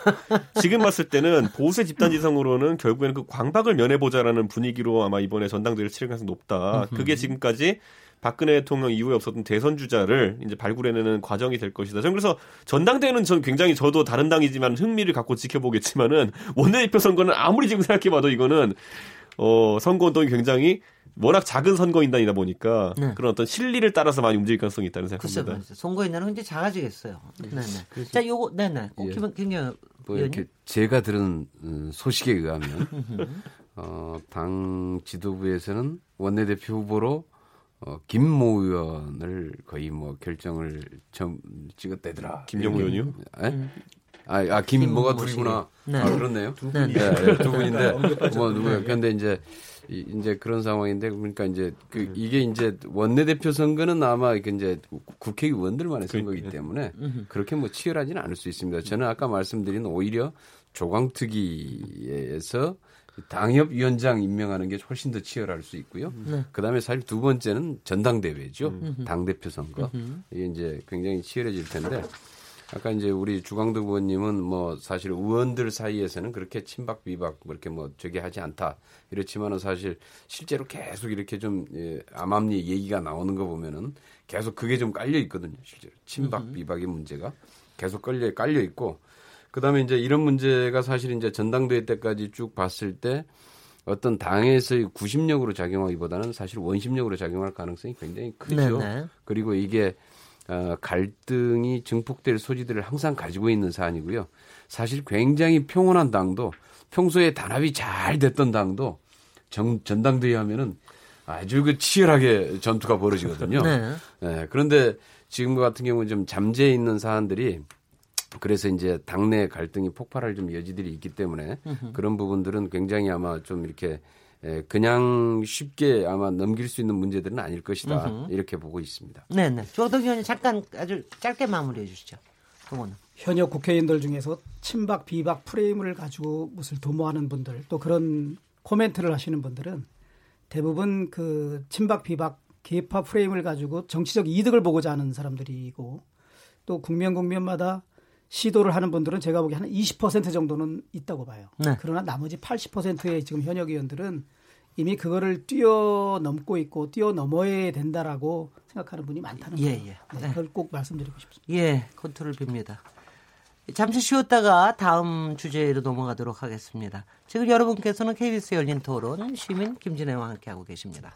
지금 봤을 때는 보수의 집단 지성으로는 결국에는 그 광박을 면해보자라는 분위기로 아마 이번에 전당대회를 치를 가능성이 높다. 그게 지금까지 박근혜 대통령 이후에 없었던 대선 주자를 이제 발굴해내는 과정이 될 것이다. 저는 그래서 전당대회는 전 굉장히 저도 다른 당이지만 흥미를 갖고 지켜보겠지만은 원내대표 선거는 아무리 지금 생각해봐도 이거는 어 선거 운동이 굉장히 워낙 작은 선거인단이다 보니까 네. 그런 어떤 실리를 따라서 많이 움직일 가능성이 있다는 생각입니다. 글쎄, 선거인단은 이제 작아지겠어요. 네, 네. 자, 요거, 네네. 꼭 예. 김, 뭐 이렇게 제가 들은 음, 소식에 의하면 어, 당 지도부에서는 원내대표 후보로 어, 김모 의원을 거의 뭐 결정을 좀 찍었대더라. 김영우 의원이요? 예? 음. 아, 아 김모가 둘이구나. 네. 아, 그렇네요. 두 분이. 네, 네, 두 분인데. 뭐, 누구야. 근데 이제, 이제 그런 상황인데, 그러니까 이제, 그, 음. 이게 이제 원내대표 선거는 아마 이제 국회의원들만의 선거이기 때문에 그렇게 뭐 치열하지는 않을 수 있습니다. 저는 아까 말씀드린 오히려 조광특위에서 당협 위원장 임명하는 게 훨씬 더 치열할 수 있고요. 네. 그다음에 사실 두 번째는 전당대회죠. 음. 당대표 선거. 이게 이제 굉장히 치열해질 텐데 아까 이제 우리 주광덕 의원님은 뭐 사실 의원들 사이에서는 그렇게 친박 비박 뭐 이렇게 뭐 저기 하지 않다 이렇지만은 사실 실제로 계속 이렇게 좀 예, 암암리 얘기가 나오는 거 보면은 계속 그게 좀 깔려 있거든요 실제로 친박 비박의 문제가 계속 깔려 깔려 있고 그다음에 이제 이런 문제가 사실 이제 전당대회 때까지 쭉 봤을 때 어떤 당에서의 구심력으로 작용하기보다는 사실 원심력으로 작용할 가능성이 굉장히 크죠. 네네. 그리고 이게 어, 갈등이 증폭될 소지들을 항상 가지고 있는 사안이고요. 사실 굉장히 평온한 당도 평소에 단합이 잘 됐던 당도 정, 전당대회 하면은 아주 그 치열하게 전투가 벌어지거든요. 네. 네. 그런데 지금 같은 경우는 좀 잠재해 있는 사안들이 그래서 이제 당내 갈등이 폭발할 좀 여지들이 있기 때문에 그런 부분들은 굉장히 아마 좀 이렇게 예, 그냥 쉽게 아마 넘길 수 있는 문제들은 아닐 것이다 으흠. 이렇게 보고 있습니다. 네 네. 조덕 의원님 잠깐 아주 짧게 마무리해 주시죠. 그거는. 현역 국회의원들 중에서 친박 비박 프레임을 가지고 무엇을 도모하는 분들 또 그런 코멘트를 하시는 분들은 대부분 그 친박 비박 개파 프레임을 가지고 정치적 이득을 보고자 하는 사람들이고 또 국면 국면마다 시도를 하는 분들은 제가 보기에 한 20% 정도는 있다고 봐요. 네. 그러나 나머지 80%의 지금 현역 의원들은 이미 그거를 뛰어넘고 있고 뛰어넘어야 된다라고 생각하는 분이 많다는 예, 거예요. 예. 네, 그걸 꼭 말씀드리고 싶습니다. 예, 컨트롤 빕니다. 잠시 쉬었다가 다음 주제로 넘어가도록 하겠습니다. 지금 여러분께서는 KBS 열린 토론 시민 김진애와 함께하고 계십니다.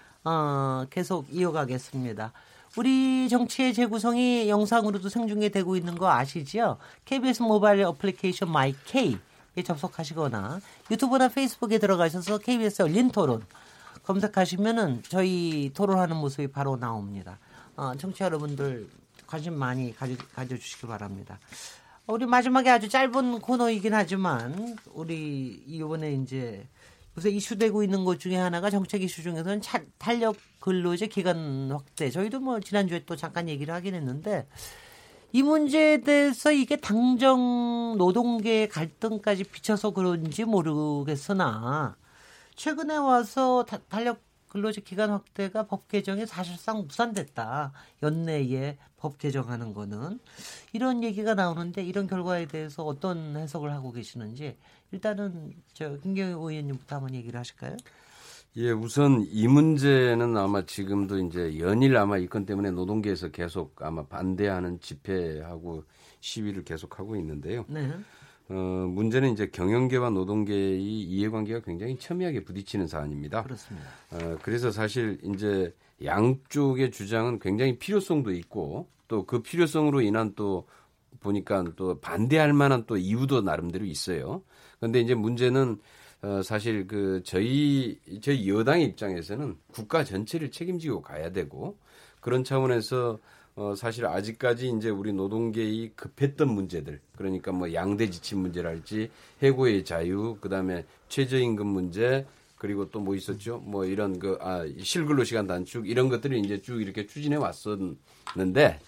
어, 계속 이어가겠습니다. 우리 정치의 재구성이 영상으로도 생중계되고 있는 거 아시죠? KBS 모바일 어플리케이션 마이케이에 접속하시거나 유튜브나 페이스북에 들어가셔서 KBS 열린 토론 검색하시면은 저희 토론하는 모습이 바로 나옵니다. 어, 청취자 여러분들 관심 많이 가져, 가져주시기 바랍니다. 우리 마지막에 아주 짧은 코너이긴 하지만 우리 이번에 이제 요새 이슈되고 있는 것 중에 하나가 정책 이슈 중에서는 차, 탄력 근로제 기간 확대. 저희도 뭐 지난주에 또 잠깐 얘기를 하긴 했는데 이 문제에 대해서 이게 당정 노동계 갈등까지 비춰서 그런지 모르겠으나 최근에 와서 다, 탄력 근로제 기간 확대가 법 개정에 사실상 무산됐다. 연내에 법 개정하는 거는 이런 얘기가 나오는데 이런 결과에 대해서 어떤 해석을 하고 계시는지 일단은 저 김경희 의원님부터 한번 얘기를 하실까요? 예, 우선 이 문제는 아마 지금도 이제 연일 아마 이 건 때문에 노동계에서 계속 아마 반대하는 집회하고 시위를 계속하고 있는데요. 네. 어, 문제는 이제 경영계와 노동계의 이해관계가 굉장히 첨예하게 부딪히는 사안입니다. 그렇습니다. 어, 그래서 사실 이제 양쪽의 주장은 굉장히 필요성도 있고 또 그 필요성으로 인한 또 보니까 또 반대할 만한 또 이유도 나름대로 있어요. 그런데 이제 문제는 어, 사실 그 저희 저희 여당 입장에서는 국가 전체를 책임지고 가야 되고 그런 차원에서 어, 사실 아직까지 이제 우리 노동계의 급했던 문제들, 그러니까 뭐 양대 지침 문제랄지 해고의 자유, 그 다음에 최저임금 문제, 그리고 또 뭐 있었죠? 뭐 이런 그, 아, 실근로 시간 단축, 이런 것들을 이제 쭉 이렇게 추진해 왔었는데,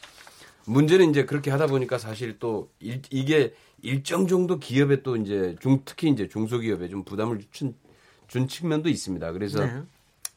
문제는 이제 그렇게 하다 보니까 사실 또 일, 이게 일정 정도 기업에 또 이제 중, 특히 이제 중소기업에 좀 부담을 준, 준 측면도 있습니다. 그래서 네.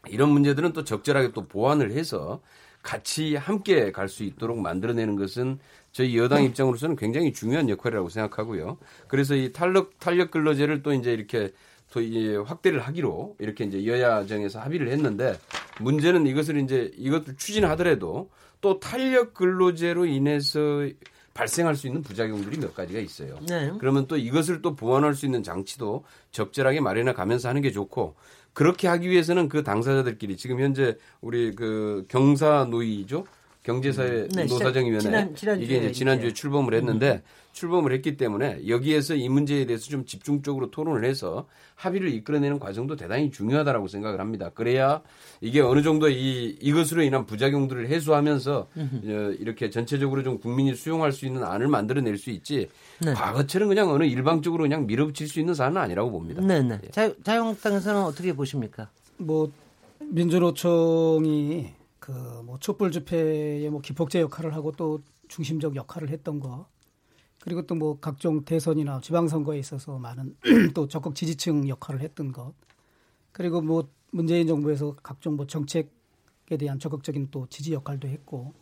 이런 문제들은 또 적절하게 또 보완을 해서 같이 함께 갈 수 있도록 만들어내는 것은 저희 여당 입장으로서는 굉장히 중요한 역할이라고 생각하고요. 그래서 이 탄력 탄력 근로제를 또 이제 이렇게 또 이제 확대를 하기로 이렇게 이제 여야정에서 합의를 했는데 문제는 이것을 이제 이것을 추진하더라도 또 탄력 근로제로 인해서 발생할 수 있는 부작용들이 몇 가지가 있어요. 네. 그러면 또 이것을 또 보완할 수 있는 장치도 적절하게 마련해 가면서 하는 게 좋고 그렇게 하기 위해서는 그 당사자들끼리 지금 현재 우리 그 경사 노이죠? 경제사회 네, 노사정위원회. 이게 이제 지난주에 출범을 했는데 음. 출범을 했기 때문에 여기에서 이 문제에 대해서 좀 집중적으로 토론을 해서 합의를 이끌어내는 과정도 대단히 중요하다라고 생각을 합니다. 그래야 이게 어느 정도 이 이것으로 인한 부작용들을 해소하면서 어, 이렇게 전체적으로 좀 국민이 수용할 수 있는 안을 만들어낼 수 있지 네. 과거처럼 그냥 어느 일방적으로 그냥 밀어붙일 수 있는 사안은 아니라고 봅니다. 네, 네. 예. 자, 자유한국당에서는 어떻게 보십니까? 뭐 민주노총이 그 뭐 촛불 집회의 뭐 기폭제 역할을 하고 또 중심적 역할을 했던 거 그리고 또 뭐 각종 대선이나 지방선거에 있어서 많은 또 적극 지지층 역할을 했던 것 그리고 뭐 문재인 정부에서 각종 뭐 정책에 대한 적극적인 또 지지 역할도 했고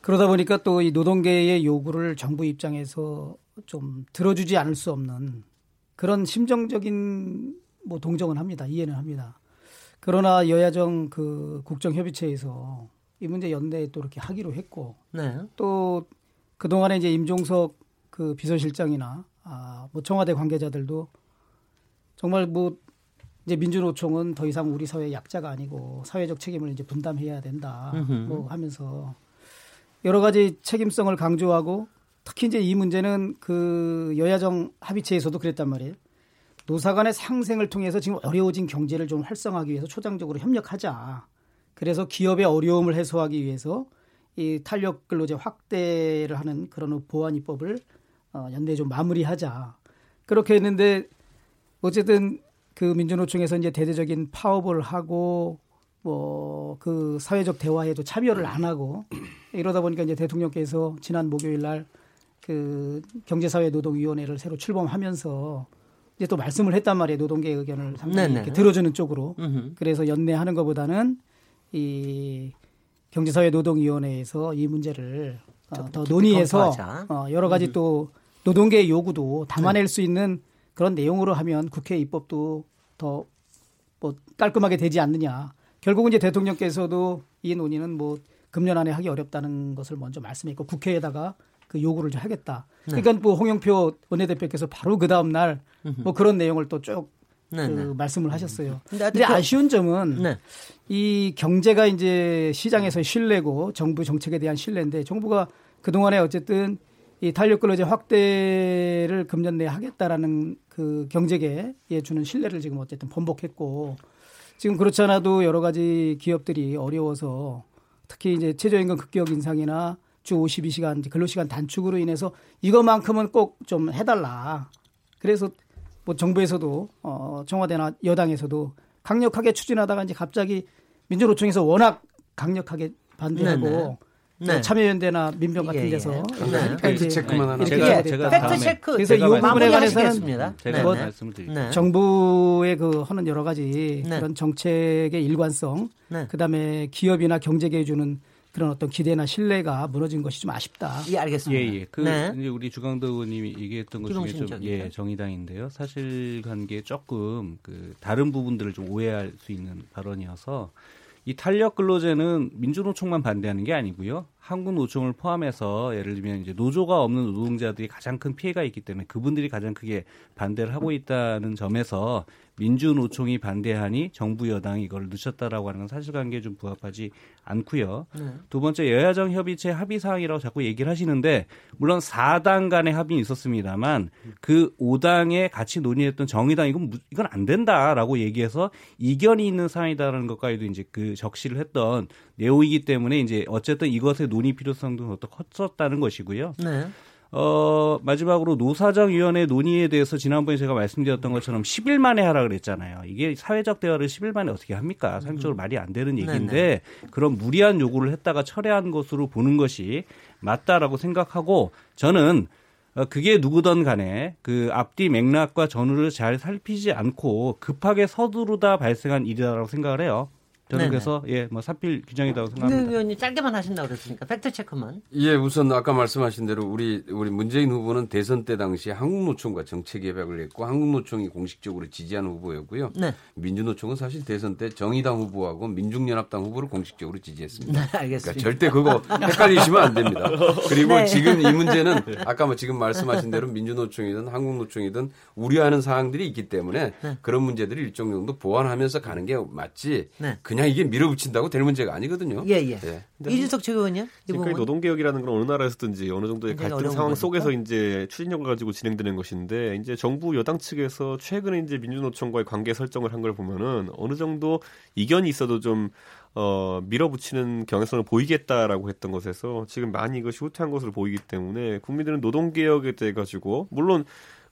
그러다 보니까 또 이 노동계의 요구를 정부 입장에서 좀 들어주지 않을 수 없는 그런 심정적인 뭐 동정은 합니다. 이해는 합니다. 그러나 여야정 그 국정협의체에서 이 문제 연내에 또 이렇게 하기로 했고 네. 또 그동안에 이제 임종석 그 비서실장이나 아, 뭐 청와대 관계자들도 정말 뭐 이제 민주노총은 더 이상 우리 사회 약자가 아니고 사회적 책임을 이제 분담해야 된다. 뭐 하면서 여러 가지 책임성을 강조하고 특히 이제 이 문제는 그 여야정 합의체에서도 그랬단 말이에요. 노사 간의 상생을 통해서 지금 어려워진 경제를 좀 활성화하기 위해서 초장적으로 협력하자. 그래서 기업의 어려움을 해소하기 위해서 이 탄력 근로제 확대를 하는 그런 보완 입법을 어, 연내에 좀 마무리하자. 그렇게 했는데 어쨌든 그 민주노총에서 이제 대대적인 파업을 하고 뭐 그 사회적 대화에도 참여를 안 하고 이러다 보니까 이제 대통령께서 지난 목요일 날 그 경제사회노동위원회를 새로 출범하면서 이제 또 말씀을 했단 말이에요. 노동계 의견을 상당히 들어주는 쪽으로. 그래서 연내하는 것보다는 이 경제사회노동위원회에서 이 문제를 어, 더 논의해서 어, 여러 가지 음. 또 노동계의 요구도 담아낼 네. 수 있는 그런 내용으로 하면 국회 입법도 더 뭐 깔끔하게 되지 않느냐. 결국은 이제 대통령께서도 이 논의는 뭐 금년 안에 하기 어렵다는 것을 먼저 말씀했고 국회에다가 그 요구를 하겠다. 네. 그러니까 뭐 홍영표 원내대표께서 바로 그 다음 날 뭐 그런 내용을 또쭉 네, 그 네. 말씀을 하셨어요. 근데, 근데 아쉬운 점은 네. 이 경제가 이제 시장에서 신뢰고 정부 정책에 대한 신뢰인데 정부가 그동안에 어쨌든 이 탄력 근로제 확대를 금년 내에 하겠다라는 그 경제계에 주는 신뢰를 지금 어쨌든 번복했고 지금 그렇지 않아도 여러 가지 기업들이 어려워서 특히 이제 최저임금 급격 인상이나 주 52시간 근로시간 단축으로 인해서 이것만큼은 꼭 좀 해달라. 그래서 뭐 정부에서도 어 청와대나 여당에서도 강력하게 추진하다가 이제 갑자기 민주노총에서 워낙 강력하게 반대하고 네네. 네. 참여연대나 민변 같은 예, 예. 데서 네. 팩트 체크만 하나 제가 제가 팩트 체크 그래서 이 부분에 관해서는 제가 네. 말씀을 네. 정부의 그 하는 여러 가지 네. 그런 정책의 일관성 네. 그다음에 기업이나 경제계에 주는 그런 어떤 기대나 신뢰가 무너진 것이 좀 아쉽다. 예, 알겠습니다. 예, 예. 그 네. 이제 우리 주강도 의원님이 얘기했던 것 중에 좀 예, 정의당인데요. 사실 관계 조금 그 다른 부분들을 좀 오해할 수 있는 발언이어서 이 탄력 근로제는 민주노총만 반대하는 게 아니고요. 한국 노총을 포함해서 예를 들면 이제 노조가 없는 노동자들이 가장 큰 피해가 있기 때문에 그분들이 가장 크게 반대를 하고 있다는 점에서 민주노총이 반대하니 정부 여당이 이걸 늦췄다라고 하는 건 사실관계에 좀 부합하지 않고요. 네. 두 번째 여야정 협의체 합의 사항이라고 자꾸 얘기를 하시는데 물론 4당 간의 합의는 있었습니다만 그 5당에 같이 논의했던 정의당 이건 이건 안 된다라고 얘기해서 이견이 있는 사안이다라는 것까지도 이제 그 적시를 했던 내용이기 때문에 이제 어쨌든 이것의 논의 필요성도 더 컸었다는 것이고요. 네. 어, 마지막으로 노사정위원회 논의에 대해서 지난번에 제가 말씀드렸던 것처럼 10일 만에 하라 그랬잖아요. 이게 사회적 대화를 10일 만에 어떻게 합니까? 상식적으로 음. 말이 안 되는 얘기인데 네네. 그런 무리한 요구를 했다가 철회한 것으로 보는 것이 맞다라고 생각하고 저는 어, 그게 누구든 간에 그 앞뒤 맥락과 전후를 잘 살피지 않고 급하게 서두르다 발생한 일이라고 생각을 해요. 저는 네네. 그래서 예, 뭐 사필 규정이라고 생각합니다. 의원님 짧게만 하신다고 그랬으니까 팩트 체크만. 예, 우선 아까 말씀하신 대로 우리 우리 문재인 후보는 대선 때 당시 한국노총과 정책 협약을 했고 한국노총이 공식적으로 지지한 후보였고요. 네. 민주노총은 사실 대선 때 정의당 후보하고 민중연합당 후보를 공식적으로 지지했습니다. 네, 알겠습니다. 그러니까 절대 그거 헷갈리시면 안 됩니다. 그리고 네. 지금 이 문제는 아까 뭐 지금 말씀하신 대로 민주노총이든 한국노총이든 우려하는 사항들이 있기 때문에 네. 그런 문제들을 일정 정도 보완하면서 가는 게 맞지. 네. 그냥 이게 밀어붙인다고 될 문제가 아니거든요. 예, 예. 예. 이준석 최고원요? 지금까지 노동개혁이라는 건 어느 나라에서든지 어느 정도의 갈등 상황 속에서 이제 추진력을 가지고 진행되는 것인데 이제 정부 여당 측에서 최근에 이제 민주노총과의 관계 설정을 한 걸 보면은 어느 정도 이견이 있어도 좀 어, 밀어붙이는 경향성을 보이겠다라고 했던 것에서 지금 많이 이것이 후퇴한 것으로 보이기 때문에 국민들은 노동개혁에 대해 가지고 물론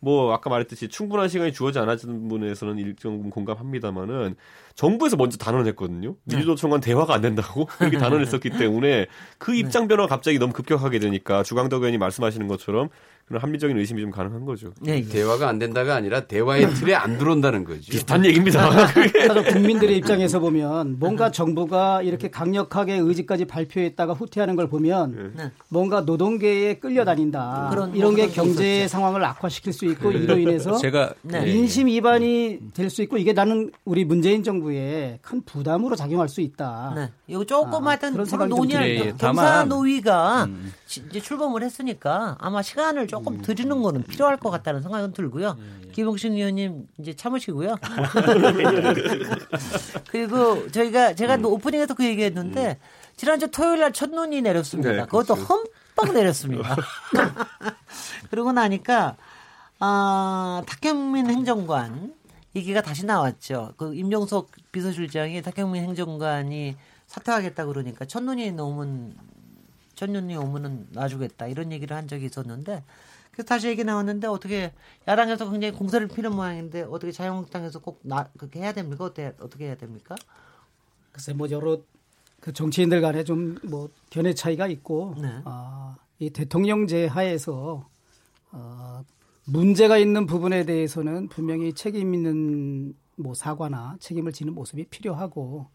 뭐 아까 말했듯이 충분한 시간이 주어지지 않았던 분에서는 일정 부분 공감합니다만은 정부에서 먼저 단언을 했거든요. 네. 민주노총과 대화가 안 된다고 그렇게 단언을 했었기 때문에 그 네. 입장 변화가 갑자기 너무 급격하게 되니까 주강덕 의원이 말씀하시는 것처럼 그런 합리적인 의심이 좀 가능한 거죠. 네, 네. 대화가 안 된다가 아니라 대화의 틀에 안 들어온다는 거죠. 비슷한 얘기입니다. 국민들의 입장에서 보면 뭔가 정부가 이렇게 강력하게 의지까지 발표했다가 후퇴하는 걸 보면 네. 뭔가 노동계에 끌려다닌다. 그런 이런 게 경제 있었죠. 상황을 악화시킬 수 있고 네. 이로 인해서 제가 네. 민심 위반이 될 수 있고 이게 나는 우리 문재인 정부에 큰 부담으로 작용할 수 있다. 네. 이거 조금 아, 하여튼 그런 생각이 논의할 때 경사 노위가 음. 이제 출범을 했으니까 아마 시간을 조금 드리는 거는 필요할 것 같다는 생각은 들고요. 예, 예. 김홍식 의원님 이제 참으시고요. 그리고 저희가 제가 음. 오프닝에서 그 얘기했는데 음. 지난주 토요일 날 첫눈이 내렸습니다. 네, 그것도 그렇죠. 흠뻑 내렸습니다. 그러고 나니까 아, 탁현민 행정관 얘기가 다시 나왔죠. 그 임종석 비서실장이 탁현민 행정관이 사퇴하겠다 그러니까 첫눈이 오면 전년이 오면은 놔주겠다 이런 얘기를 한 적이 있었는데 그래서 다시 얘기 나왔는데 어떻게 야당에서 굉장히 공세를 피는 모양인데 어떻게 자유한국당에서 꼭 나, 그렇게 해야 됩니까? 어때, 어떻게 해야 됩니까? 글쎄 뭐 여러 그 정치인들 간에 좀 뭐 견해 차이가 있고 네. 어, 이 대통령제 하에서 어, 문제가 있는 부분에 대해서는 분명히 책임 있는 뭐 사과나 책임을 지는 모습이 필요하고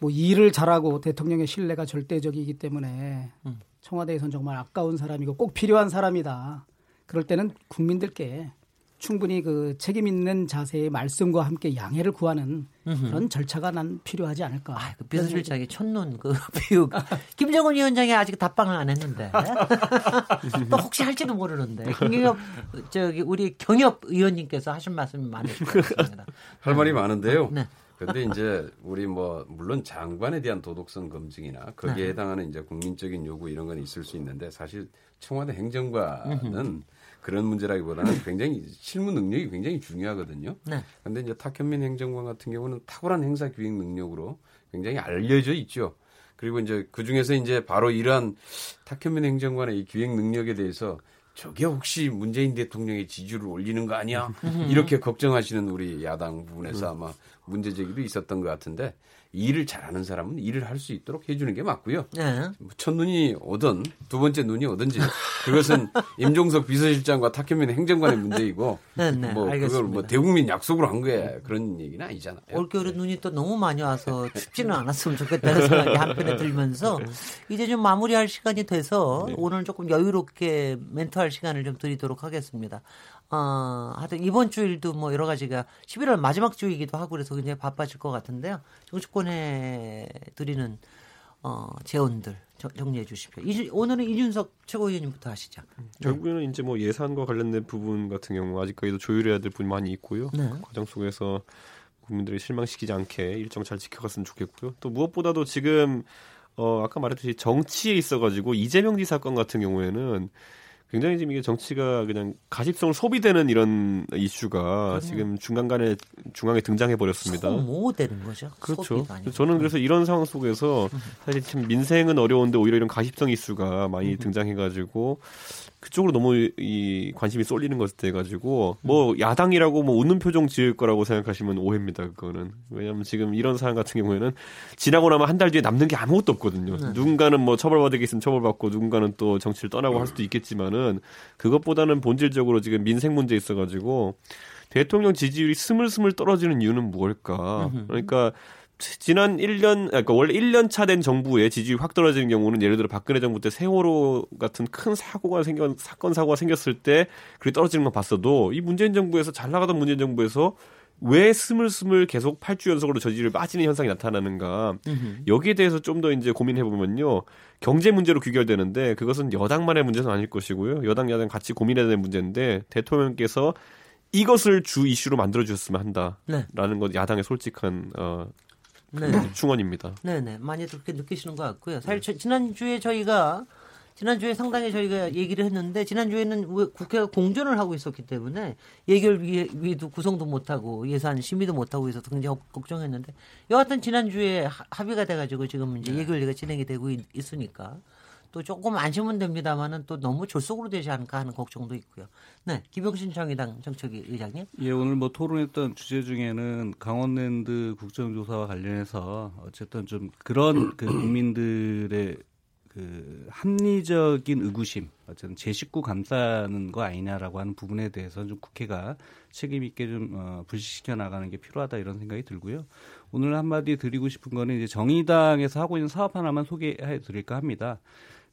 뭐 일을 잘하고 대통령의 신뢰가 절대적이기 때문에 음. 청와대에선 정말 아까운 사람이고 꼭 필요한 사람이다. 그럴 때는 국민들께 충분히 그 책임 있는 자세의 말씀과 함께 양해를 구하는 그런 절차가 난 필요하지 않을까. 아, 그 비서실장의 첫눈 그 비유. 김정은 위원장이 아직 답방을 안 했는데 또 혹시 할지도 모르는데 김경엽 저기 우리 경협 의원님께서 하신 말씀이 많으실 것 같습니다. 할 말이 많은데요. 네. 근데 이제 우리 뭐 물론 장관에 대한 도덕성 검증이나 거기에 네. 해당하는 이제 국민적인 요구 이런 건 있을 수 있는데 사실 청와대 행정관은 그런 문제라기보다는 굉장히 실무 능력이 굉장히 중요하거든요. 네. 근데 이제 탁현민 행정관 같은 경우는 탁월한 행사 기획 능력으로 굉장히 알려져 있죠. 그리고 이제 그 중에서 이제 바로 이러한 탁현민 행정관의 이 기획 능력에 대해서 저게 혹시 문재인 대통령의 지지를 올리는 거 아니야? 이렇게 걱정하시는 우리 야당 부분에서 아마 문제 제기도 있었던 것 같은데 일을 잘하는 사람은 일을 할 수 있도록 해주는 게 맞고요. 네. 뭐 첫눈이 오든 두 번째 눈이 오든지 그것은 임종석 비서실장과 탁현민 행정관의 문제이고 네, 네. 뭐 알겠습니다. 그걸 뭐 대국민 약속으로 한 거야 그런 얘기는 아니잖아요. 올겨울에 네. 눈이 또 너무 많이 와서 춥지는 않았으면 좋겠다는 생각이 한편에 들면서 이제 좀 마무리할 시간이 돼서 네. 오늘 조금 여유롭게 멘트할 시간을 좀 드리도록 하겠습니다. 어, 하여튼 이번 주일도 뭐 여러 가지가 11월 마지막 주이기도 하고 그래서 굉장히 바빠질 것 같은데요. 정치권 에 드리는 어, 재원들 정리해 주십시오. 이, 오늘은 이준석 최고위원님부터 하시죠. 네. 결국에는 이제 뭐 예산과 관련된 부분 같은 경우 아직까지도 조율해야 될 부분이 많이 있고요. 네. 과정 속에서 국민들이 실망시키지 않게 일정 잘 지켜갔으면 좋겠고요. 또 무엇보다도 지금 어 아까 말했듯이 정치에 있어가지고 이재명 지사 건 같은 경우에는 굉장히 지금 이게 정치가 그냥 가십성을 소비되는 이런 이슈가 지금 중간간에 중앙에 등장해 버렸습니다. 소모되는 거죠. 그렇죠. 저는 그래서 이런 상황 속에서 사실 지금 민생은 어려운데 오히려 이런 가십성 이슈가 많이 등장해가지고 그쪽으로 너무 이 관심이 쏠리는 것에 대해 가지고 뭐 야당이라고 뭐 웃는 표정 지을 거라고 생각하시면 오해입니다. 그거는 왜냐하면 지금 이런 사안 같은 경우에는 지나고 나면 한 달 뒤에 남는 게 아무것도 없거든요. 네. 누군가는 뭐 처벌받을 게 있으면 처벌받고 누군가는 또 정치를 떠나고 할 수도 있겠지만은 그것보다는 본질적으로 지금 민생 문제 있어가지고 대통령 지지율이 스물스물 떨어지는 이유는 무엇일까? 그러니까 지난 1년, 그러니까 원래 1년 차 된 정부의 지지율이 확 떨어지는 경우는 예를 들어 박근혜 정부 때 세월호 같은 큰 사고가 생겨, 사건, 사고가 생겼을 때 그게 떨어지는 걸 봤어도 이 문재인 정부에서 잘 나가던 문재인 정부에서 왜 스물스물 계속 8주 연속으로 저지를 빠지는 현상이 나타나는가. 여기에 대해서 좀 더 이제 고민해 보면요. 경제 문제로 귀결되는데 그것은 여당만의 문제는 아닐 것이고요. 여당, 야당 같이 고민해야 되는 문제인데 대통령께서 이것을 주 이슈로 만들어 주셨으면 한다라는 네. 것 야당의 솔직한 어, 네. 충원입니다. 네네 많이 그렇게 느끼시는 것 같고요. 사실 네. 지난주에 저희가 지난주에 상당히 저희가 얘기를 했는데 지난주에는 국회가 공전을 하고 있었기 때문에 예결위도 구성도 못하고 예산 심의도 못하고 있어서 굉장히 걱정했는데 여하튼 지난주에 합의가 돼가지고 지금 이제 네. 예결위가 진행이 되고 있, 으니까 또 조금 안심은 됩니다만은 또 너무 졸속으로 되지 않을까 하는 걱정도 있고요. 네, 김영신 정의당 정책위 의장님. 예, 오늘 뭐 토론했던 주제 중에는 강원랜드 국정조사와 관련해서 어쨌든 좀 그런 그 국민들의 그 합리적인 의구심, 어쨌든 제 식구 감싸는 거 아니냐라고 하는 부분에 대해서 좀 국회가 책임 있게 좀 어, 불식시켜 나가는 게 필요하다 이런 생각이 들고요. 오늘 한마디 드리고 싶은 거는 이제 정의당에서 하고 있는 사업 하나만 소개해 드릴까 합니다.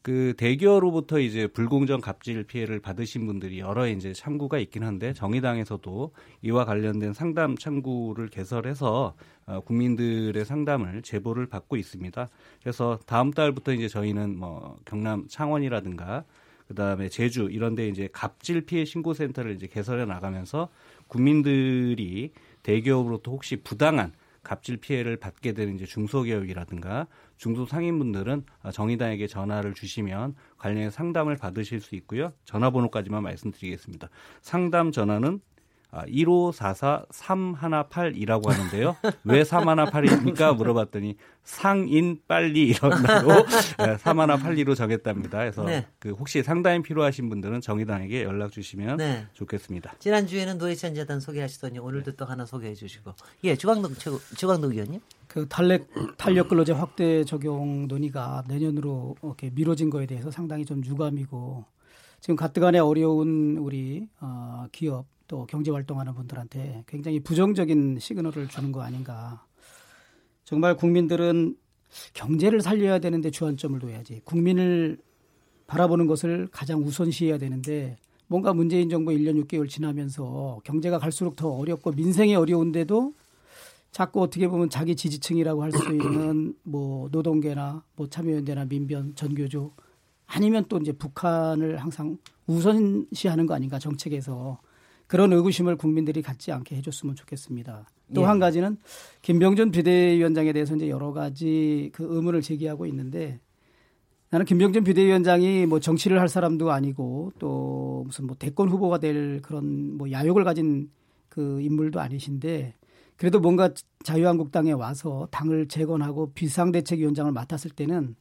그 대기업으로부터 이제 불공정 갑질 피해를 받으신 분들이 여러 이제 창구가 있긴 한데 정의당에서도 이와 관련된 상담 창구를 개설해서 어, 국민들의 상담을 제보를 받고 있습니다. 그래서 다음 달부터 이제 저희는 뭐 경남 창원이라든가 그다음에 제주 이런 데 이제 갑질 피해 신고 센터를 이제 개설해 나가면서 국민들이 대기업으로부터 혹시 부당한 갑질 피해를 받게 되는 이제 중소기업이라든가 중소상인분들은 정의당에게 전화를 주시면 관련 상담을 받으실 수 있고요. 전화번호까지만 말씀드리겠습니다. 상담 전화는 1544318이라고 아, 하는데요. 왜 318입니까? 물어봤더니 상인 빨리 이런다고 3182로 정했답니다. 그래서 네. 그 혹시 상담이 필요하신 분들은 정의당에게 연락 주시면 네. 좋겠습니다. 지난주에는 노회찬 재단 소개하시더니 오늘도 또 하나 소개해 주시고. 예, 주광덕 주광덕 의원님. 그 탄력 탄력 근로제 확대 적용 논의가 내년으로 이렇게 미뤄진 거에 대해서 상당히 좀 유감이고 지금 가뜩간에 어려운 우리 어, 기업 또 경제 활동하는 분들한테 굉장히 부정적인 시그널을 주는 거 아닌가. 정말 국민들은 경제를 살려야 되는데 주안점을 둬야지. 국민을 바라보는 것을 가장 우선시해야 되는데 뭔가 문재인 정부 1년 6개월 지나면서 경제가 갈수록 더 어렵고 민생이 어려운데도 자꾸 어떻게 보면 자기 지지층이라고 할 수 있는 뭐 노동계나 뭐 참여연대나 민변 전교조 아니면 또 이제 북한을 항상 우선시하는 거 아닌가 정책에서 그런 의구심을 국민들이 갖지 않게 해줬으면 좋겠습니다. 또한 예. 가지는 김병준 비대위원장에 대해서 이제 여러 가지 그 의문을 제기하고 있는데 나는 김병준 비대위원장이 뭐 정치를 할 사람도 아니고 또 무슨 뭐 대권 후보가 될 그런 뭐 야욕을 가진 그 인물도 아니신데 그래도 뭔가 자유한국당에 와서 당을 재건하고 비상대책위원장을 맡았을 때는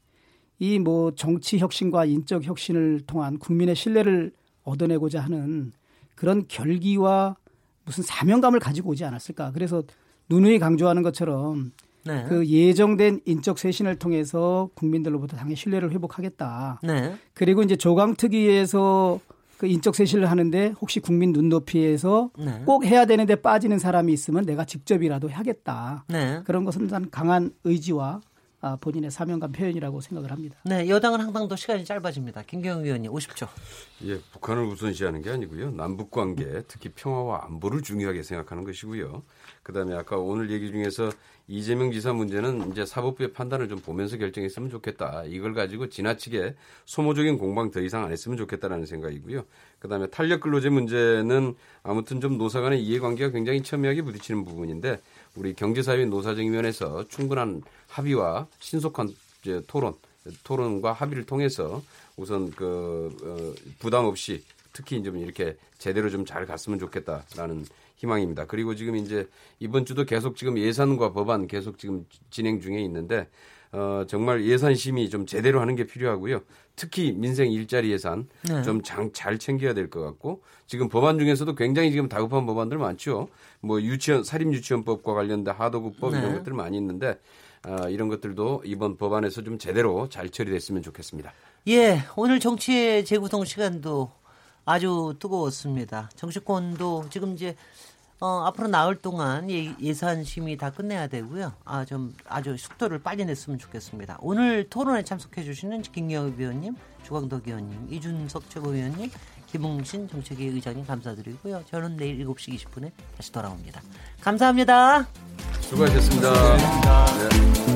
이 뭐 정치 혁신과 인적 혁신을 통한 국민의 신뢰를 얻어내고자 하는 그런 결기와 무슨 사명감을 가지고 오지 않았을까. 그래서 누누이 강조하는 것처럼 네. 그 예정된 인적 쇄신을 통해서 국민들로부터 당의 신뢰를 회복하겠다. 네. 그리고 이제 조강특위에서 그 인적 쇄신을 하는데 혹시 국민 눈높이에서 네. 꼭 해야 되는데 빠지는 사람이 있으면 내가 직접이라도 하겠다. 네. 그런 것은 난 강한 의지와 아, 본인의 사명감 표현이라고 생각을 합니다. 네, 여당은 항상 더 시간이 짧아집니다. 김경우 의원님 오십시오. 예, 북한을 우선시하는 게 아니고요. 남북 관계, 특히 평화와 안보를 중요하게 생각하는 것이고요. 그다음에 아까 오늘 얘기 중에서 이재명 지사 문제는 이제 사법부의 판단을 좀 보면서 결정했으면 좋겠다. 이걸 가지고 지나치게 소모적인 공방 더 이상 안 했으면 좋겠다라는 생각이고요. 그다음에 탄력 근로제 문제는 아무튼 좀 노사 간의 이해관계가 굉장히 첨예하게 부딪히는 부분인데 우리 경제사회 노사정 위원회에서 충분한 합의와 신속한 이제 토론, 토론과 합의를 통해서 우선 그 어, 부담 없이 특히 좀 이렇게 제대로 좀 잘 갔으면 좋겠다라는 희망입니다. 그리고 지금 이제 이번 주도 계속 지금 예산과 법안 계속 지금 진행 중에 있는데 어, 정말 예산 심의 좀 제대로 하는 게 필요하고요. 특히 민생 일자리 예산 네. 좀잘 챙겨야 될 것 같고 지금 법안 중에서도 굉장히 지금 다급한 법안들 많죠. 뭐 유치원 사립 유치원법과 관련된 하도급법 네. 이런 것들 많이 있는데 어, 이런 것들도 이번 법안에서 좀 제대로 잘 처리됐으면 좋겠습니다. 예, 오늘 정치의 재구성 시간도 아주 뜨거웠습니다. 정치권도 지금 이제 어, 앞으로 나흘 동안 예, 산 심의 다 끝내야 되고요. 아, 좀 아주 속도를 빨리 냈으면 좋겠습니다. 오늘 토론에 참석해 주시는 김경엽 위원님, 주광덕 위원님, 이준석 최고위원님, 김웅신 정책위 의장님 감사드리고요. 저는 내일 7시 20분에 다시 돌아옵니다. 감사합니다. 수고하셨습니다. 수고하셨습니다. 네.